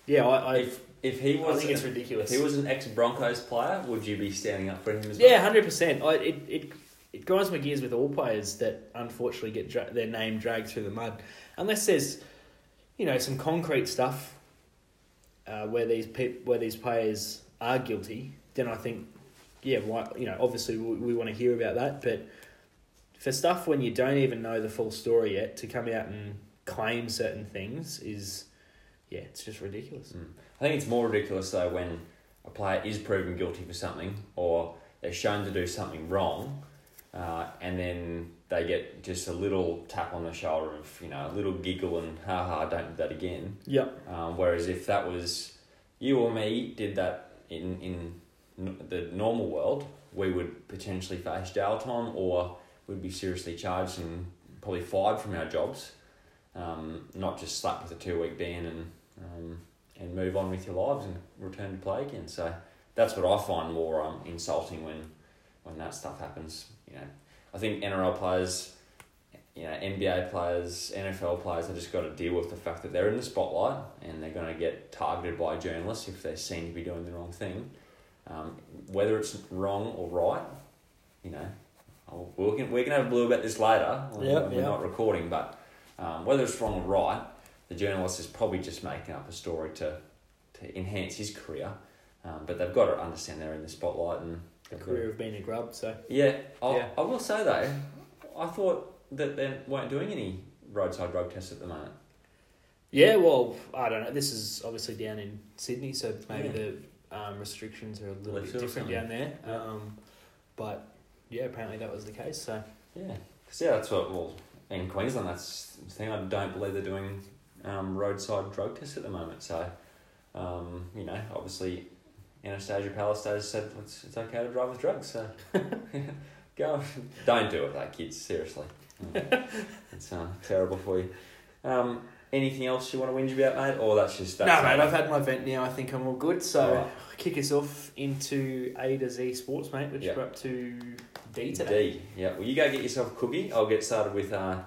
Speaker 2: yeah, I, I
Speaker 1: if if he was,
Speaker 2: I think it's ridiculous.
Speaker 1: If he was an ex Broncos player, would you be standing up for him as
Speaker 2: well? Yeah, hundred percent. I it, it it grinds my gears with all players that unfortunately get dra- their name dragged through the mud, unless there's, you know, some concrete stuff uh, where these pe- where these players are guilty. Then I think, yeah, why, you know, obviously we, we want to hear about that, but for stuff when you don't even know the full story yet, to come out and claim certain things is, yeah, it's just ridiculous.
Speaker 1: Mm. I think it's more ridiculous though when a player is proven guilty for something or they're shown to do something wrong uh, and then they get just a little tap on the shoulder of you know a little giggle and ha ha don't do that again.
Speaker 2: Yeah.
Speaker 1: Um, whereas if that was you or me did that in in the normal world, we would potentially face jail time or we'd be seriously charged and probably fired from our jobs. Um, not just slapped with a two week ban and um, and move on with your lives and return to play again. So that's what I find more um, insulting when when that stuff happens you know, I think NRL players, you know, NBA players, NFL players have just got to deal with the fact that they're in the spotlight and they're going to get targeted by journalists if they seem to be doing the wrong thing. Um, whether it's wrong or right, you know, we can we can have a blue about this later.
Speaker 2: Yeah,
Speaker 1: we're
Speaker 2: yep.
Speaker 1: not recording, but Um, whether it's wrong or right, the journalist is probably just making up a story to, to enhance his career. Um, but they've got to understand they're in the spotlight and
Speaker 2: career of being a grub, so
Speaker 1: Yeah, I,
Speaker 2: Yeah.
Speaker 1: I will say though, I thought that they weren't doing any roadside drug tests at the moment.
Speaker 2: yeah. Well, I don't know. This is obviously down in Sydney, so maybe
Speaker 1: Yeah.
Speaker 2: the um, restrictions are a little
Speaker 1: Lifted
Speaker 2: bit different down there.
Speaker 1: Yeah.
Speaker 2: Um, but yeah, apparently that was the case. So
Speaker 1: Yeah, yeah, that's what. Well, in Queensland, that's the thing. I don't believe they're doing um, roadside drug tests at the moment. So, um, you know, obviously, Anastasia Palastasia said it's, it's okay to drive with drugs. So, go don't do it, though, kids. Seriously, it's uh, terrible for you. Um, anything else you want to whinge about, mate? Or that's just that's
Speaker 2: no, mate. I've had my vent now. I think I'm all good. So
Speaker 1: Alright.
Speaker 2: kick us off into A to Z Sports, mate. Which
Speaker 1: Yeah.
Speaker 2: we're up to D today.
Speaker 1: D. Yeah. Well, you go get yourself a cookie. I'll get started with uh,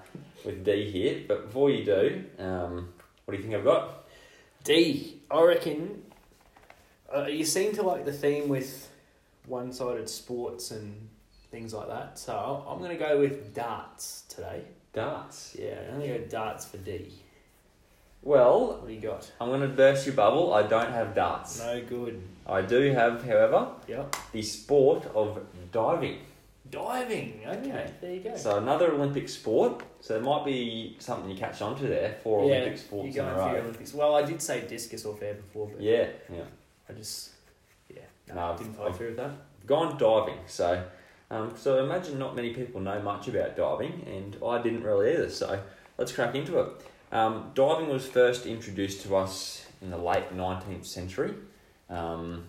Speaker 1: with D here. But before you do, um, what do you think I've got?
Speaker 2: D. I reckon. Uh, you seem to like the theme with one-sided sports and things like that. So I'm going to go with darts today.
Speaker 1: Darts.
Speaker 2: Yeah, I'm going to go darts for D.
Speaker 1: Well,
Speaker 2: What do you got?
Speaker 1: I'm going to burst your bubble. I don't have darts.
Speaker 2: No good.
Speaker 1: I do have, however,
Speaker 2: Yep.
Speaker 1: the sport of diving.
Speaker 2: Diving. Okay,
Speaker 1: Okay.
Speaker 2: there you go.
Speaker 1: So another Olympic sport. So there might be something you catch on to there. Four
Speaker 2: yeah,
Speaker 1: Olympic sports
Speaker 2: you
Speaker 1: in a
Speaker 2: for
Speaker 1: row.
Speaker 2: Olympics. Well, I did say discus or fair before, but
Speaker 1: Yeah, yeah.
Speaker 2: I just yeah, no,
Speaker 1: No,
Speaker 2: I didn't follow
Speaker 1: I've-
Speaker 2: through with that.
Speaker 1: gone diving. So, um, so imagine not many people know much about diving, and I didn't really either. So let's crack into it. Um, diving was first introduced to us in the late nineteenth century, um,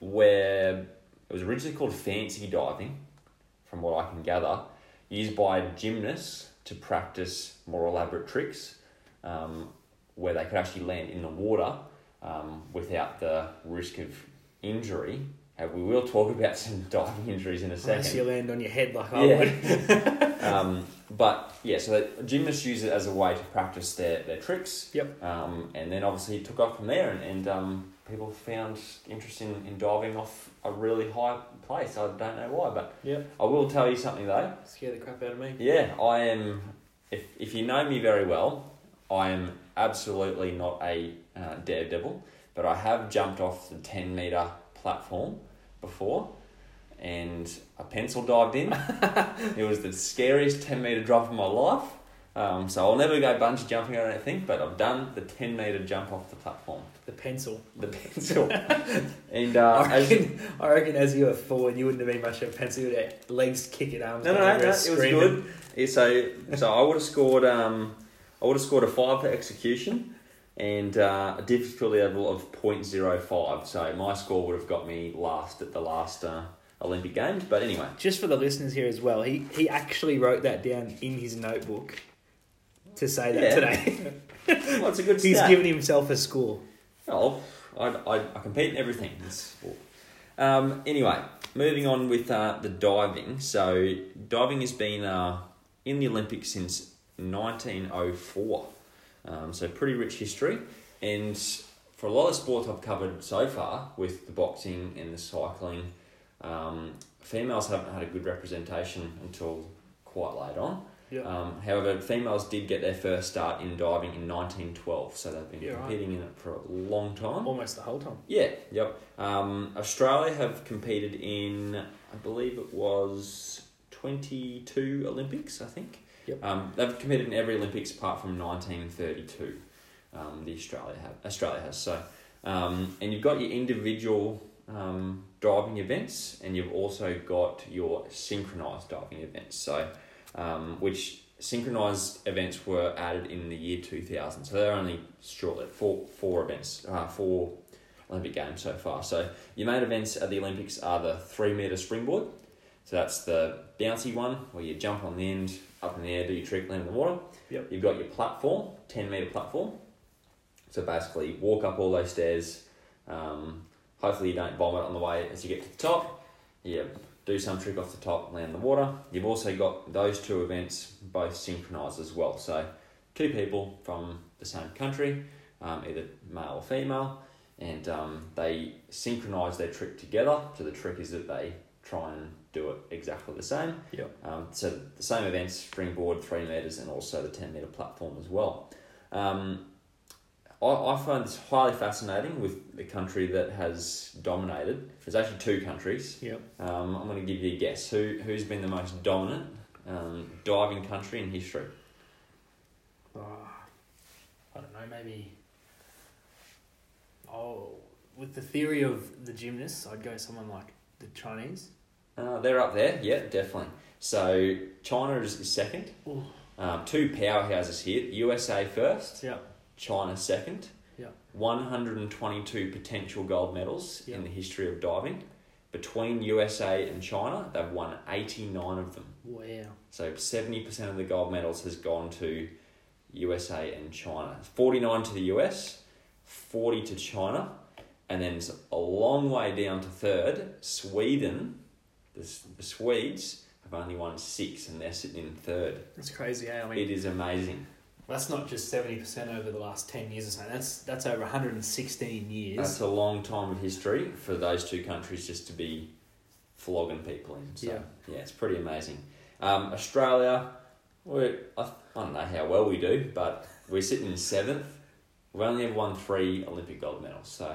Speaker 1: where it was originally called fancy diving, from what I can gather, used by gymnasts to practice more elaborate tricks, um, where they could actually land in the water um, without the risk of injury. Uh, we will talk about some diving injuries in a second.
Speaker 2: Unless you land on your head like I
Speaker 1: Yeah.
Speaker 2: would.
Speaker 1: um, but yeah, so gymnasts use it as a way to practice their, their tricks.
Speaker 2: Yep.
Speaker 1: Um, and then obviously it took off from there, and, and um, people found interest in, in diving off a really high place. I don't know why, but
Speaker 2: Yep.
Speaker 1: I will tell you something though.
Speaker 2: Scare the crap out of me.
Speaker 1: Yeah, I am. If if you know me very well, I am absolutely not a uh, daredevil, but I have jumped off the ten meter platform before, and I pencil dived in. it was the scariest ten meter drop of my life. Um, so I'll never go bungee jumping I don't think, but I've done the ten meter jump off the platform,
Speaker 2: The pencil.
Speaker 1: the pencil, and uh,
Speaker 2: I,
Speaker 1: as,
Speaker 2: reckon, I reckon as you were forward, you wouldn't have been much of a pencil. You would have legs kicking, arms.
Speaker 1: No, no, no, no, it was good. Yeah, so, so I would have scored. Um, I would have scored a five for execution, and uh, a difficulty level of 0.05. So my score would have got me last at the last uh, Olympic Games. But anyway,
Speaker 2: Just for the listeners here as well, he, he actually wrote that down in his notebook to say that
Speaker 1: Yeah.
Speaker 2: today.
Speaker 1: well, it's a good
Speaker 2: He's
Speaker 1: stat.
Speaker 2: given himself a score.
Speaker 1: Well, I, I, I compete in everything. Um, anyway, moving on with uh, the diving. So, diving has been uh, in the Olympics since 1904. Um, so, pretty rich history. And for a lot of sports I've covered so far, with the boxing and the cycling, um, females haven't had a good representation until quite late on.
Speaker 2: Yep.
Speaker 1: Um, however, females did get their first start in diving in 1912, so they've been
Speaker 2: Yeah, right.
Speaker 1: competing in it for a long time.
Speaker 2: Almost the whole time.
Speaker 1: Yeah, yep. Um, Australia have competed in, I believe it was 22 Olympics, I think.
Speaker 2: Yep.
Speaker 1: Um, they've competed in every Olympics apart from 1932. Um, the Australia have Australia has so, um, and you've got your individual um, diving events, and you've also got your synchronized diving events. So, um, which synchronized events were added in the year 2000. So they're only shortly four four events, uh, four Olympic games so far. So your main events at the Olympics are the three meter springboard. So that's the bouncy one where you jump on the end, up in the air, do your trick, land in the water.
Speaker 2: Yep.
Speaker 1: You've got your platform, 10 meter platform. So basically, walk up all those stairs. Um, hopefully, you don't vomit on the way as you get to the top. You do some trick off the top, land in the water. You've also got those two events both synchronized as well. So, two people from the same country, um, either male or female, and um, they synchronize their trick together. So, the trick is that they try and do it exactly the same.
Speaker 2: Yep.
Speaker 1: Um, so the same events, springboard, three meters, and also the ten meter platform as well. Um, I, I find this highly fascinating with the country that has dominated. There's actually two countries.
Speaker 2: Yep.
Speaker 1: Um, I'm going to give you a guess. Who who's been the most dominant um, diving country in history?
Speaker 2: Uh, I don't know, maybe. Oh, with the theory of the gymnasts, I'd go someone like the Chinese.
Speaker 1: Uh, they're up there, yeah, definitely. So China is, is second. Um, two powerhouses here. USA first,
Speaker 2: Yeah.
Speaker 1: China second.
Speaker 2: Yeah.
Speaker 1: 122 potential gold medals
Speaker 2: Yeah.
Speaker 1: in the history of diving. Between USA and China, they've won 89 of them.
Speaker 2: Wow.
Speaker 1: So 70% of the gold medals has gone to USA and China. 49 to the US, 40 to China, and then it's a long way down to third. Sweden, the, the Swedes, have only won six and they're sitting in third.
Speaker 2: That's crazy, eh? I mean,
Speaker 1: It is amazing.
Speaker 2: that's not just seventy percent over the last ten years or something. That's that's over one hundred and sixteen years.
Speaker 1: That's a long time of history for those two countries just to be flogging people in. So,
Speaker 2: Yeah.
Speaker 1: yeah, it's pretty amazing. Um, Australia, we I, I don't know how well we do, but we're sitting in seventh. We've only ever won three Olympic gold medals, so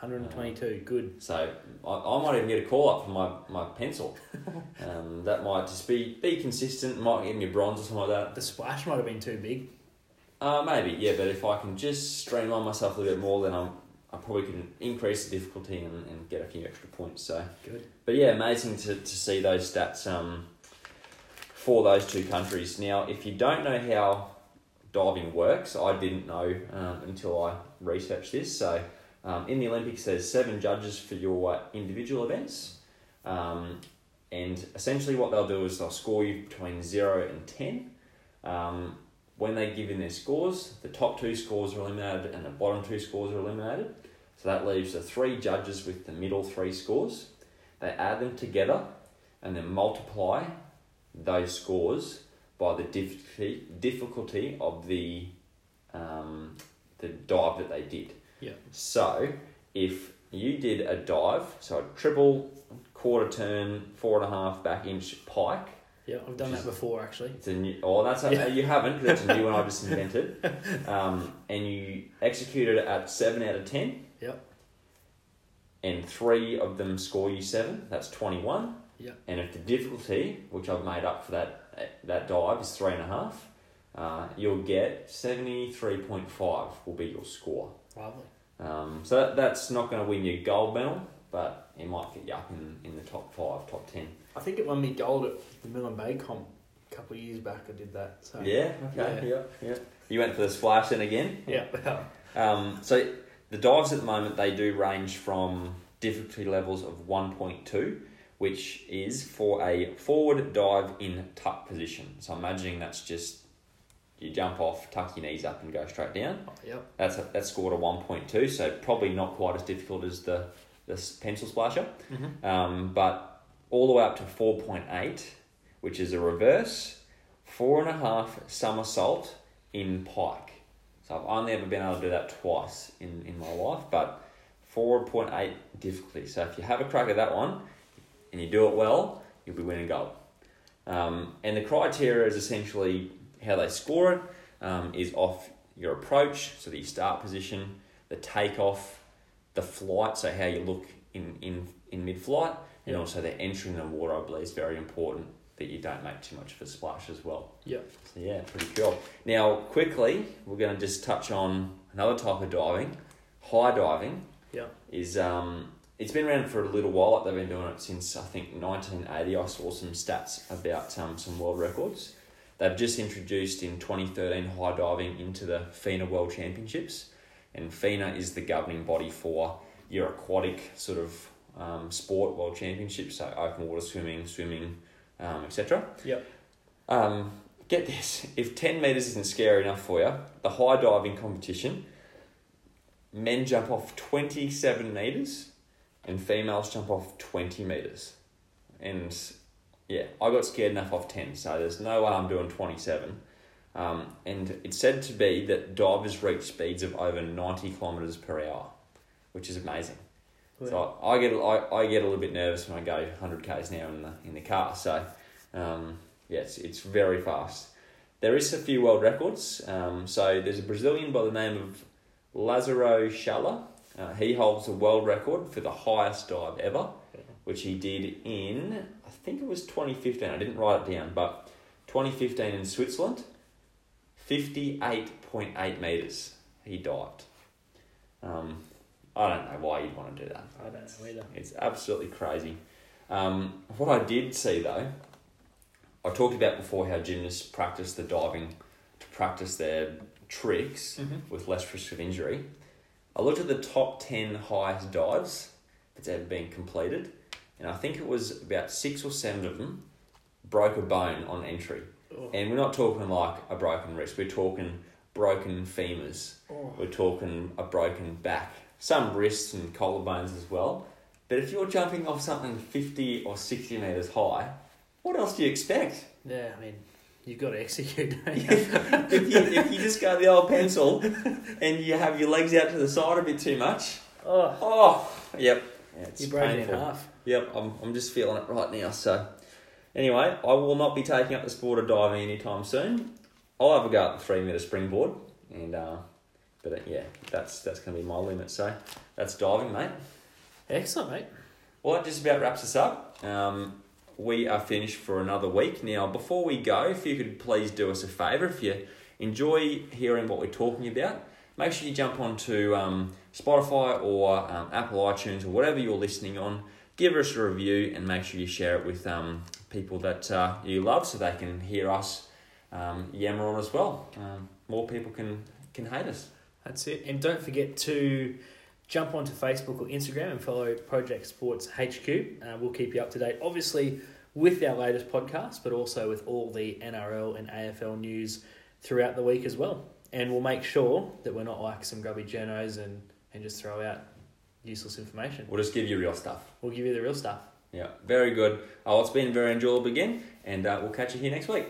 Speaker 2: One hundred and twenty-two. Good.
Speaker 1: so I, I might even get a call up for my, my pencil. um, that might just be be consistent. Might give me a bronze or something like that.
Speaker 2: The splash might have been too big.
Speaker 1: Uh, maybe, yeah, but if I can just streamline myself a little bit more, then I'm, I probably can increase the difficulty and, and get a few extra points. So,
Speaker 2: Good.
Speaker 1: but yeah, amazing to, to see those stats um, for those two countries. Now, if you don't know how diving works, I didn't know um, until I researched this. So, um, in the Olympics, there's seven judges for your individual events. Um, and essentially, what they'll do is they'll score you between zero and ten. Um, when they give in their scores, the top two scores are eliminated and the bottom two scores are eliminated. So that leaves the three judges with the middle three scores. They add them together and then multiply those scores by the difficulty difficulty of the um, the dive that they did.
Speaker 2: Yeah.
Speaker 1: So if you did a dive, so a triple, quarter turn, four and a half back inch pike,
Speaker 2: Yeah, I've done that
Speaker 1: is-
Speaker 2: before actually.
Speaker 1: it's a new, oh, that's a,
Speaker 2: Yeah.
Speaker 1: you haven't that's a new one I just invented. Um, and you executed it at seven out of ten.
Speaker 2: Yep.
Speaker 1: And three of them score you seven. That's twenty one.
Speaker 2: Yep.
Speaker 1: And if the difficulty, which I've made up for that that dive, is three and a half, uh, you'll get seventy three point five. Will be your score.
Speaker 2: Lovely.
Speaker 1: Um, so that, that's not going to win you gold medal, but it might get you up in, in the top five, top ten.
Speaker 2: I think it won me gold at the Millen Bay comp a couple of years back. I did that. So
Speaker 1: Yeah. Okay. Yeah. Yeah. You went for the splash then again.
Speaker 2: Yeah.
Speaker 1: Um, so the dives at the moment they do range from difficulty levels of one point two, which is for a forward dive in tuck position. So I'm imagining that's just you jump off, tuck your knees up, and go straight down.
Speaker 2: Oh, yep.
Speaker 1: That's a, that's scored a one point two, so probably not quite as difficult as the the pencil splasher.
Speaker 2: Mm-hmm.
Speaker 1: Um, but all the way up to four point eight, which is a reverse four and a half somersault in pike. So I've only ever been able to do that twice in, in my life, but 4.8 difficulty. So if you have a crack at that one and you do it well, you'll be winning gold. Um, and the criteria is essentially how they score it um, is off your approach, so the start position, the takeoff, the flight, so how you look in, in, in mid flight, and
Speaker 2: Yeah.
Speaker 1: also the entry in the water, I believe, is very important that you don't make too much of a splash as well.
Speaker 2: Yep.
Speaker 1: So yeah, pretty cool. Now, quickly, we're going to just touch on another type of diving. High diving
Speaker 2: Yeah.
Speaker 1: is um, it's been around for a little while. Like they've been doing it since I think 1980. I saw some stats about um, some world records. They've just introduced in 2013 high diving into the FINA World Championships, and FINA is the governing body for your aquatic sort of um, sport world championships, so open water swimming, swimming, um, etc.
Speaker 2: Yep.
Speaker 1: Um, get this: if ten meters isn't scary enough for you, the high diving competition, men jump off twenty seven meters, and females jump off twenty meters, and yeah, I got scared enough off ten, so there's no way I'm doing twenty seven. Um, and it's said to be that divers reach speeds of over ninety kilometers per hour, which is amazing. So I get I, I get a little bit nervous when I go hundred k's now in the in the car. So um, yeah, it's, it's very fast. There is a few world records. Um, so there's a Brazilian by the name of Lazaro Schaller. Uh, he holds a world record for the highest dive ever, which he did in I think it was twenty fifteen. I didn't write it down, but twenty fifteen in Switzerland, fifty eight point eight meters. He dived. Um, I don't know why you'd want to do that.
Speaker 2: I don't know either.
Speaker 1: It's absolutely crazy. Um, what I did see though, I talked about before how gymnasts practice the diving to practice their tricks
Speaker 2: Mhm.
Speaker 1: with less risk of injury. I looked at the top 10 highest dives that's ever been completed, and I think it was about six or seven of them broke a bone on entry.
Speaker 2: Oh.
Speaker 1: And we're not talking like a broken wrist, we're talking broken femurs,
Speaker 2: Oh.
Speaker 1: we're talking a broken back, some wrists and collarbones as well. But if you're jumping off something 50 or 60 metres high, what else do you expect?
Speaker 2: Yeah, I mean, you've got to execute. you?
Speaker 1: if, you, if you just go the old pencil and you have your legs out to the side a bit too much,
Speaker 2: oh,
Speaker 1: oh, yep. Yeah, it's
Speaker 2: you it in
Speaker 1: painful.
Speaker 2: half.
Speaker 1: Yep, I'm, I'm just feeling it right now. So, anyway, I will not be taking up the sport of diving anytime soon. I'll have a go at the three metre springboard, and uh, but uh, yeah, that's that's going to be my limit. So, that's diving, mate.
Speaker 2: Excellent, mate.
Speaker 1: Well, that just about wraps us up. Um, we are finished for another week. Now, before we go, if you could please do us a favour, if you enjoy hearing what we're talking about, make sure you jump onto um, Spotify or um, Apple iTunes or whatever you're listening on. Give us a review and make sure you share it with um, people that uh, you love so they can hear us um, yammer on as well. Um, more people can, can hate us.
Speaker 2: That's it. And don't forget to jump onto Facebook or Instagram and follow Project Sports HQ. Uh, we'll keep you up to date, obviously, with our latest podcast, but also with all the NRL and AFL news throughout the week as well. And we'll make sure that we're not like some grubby journos and, and just throw out useless information.
Speaker 1: We'll just give you real stuff.
Speaker 2: We'll give you the real stuff.
Speaker 1: Yeah, very good. Oh, it's been very enjoyable again, and uh, we'll catch you here next week.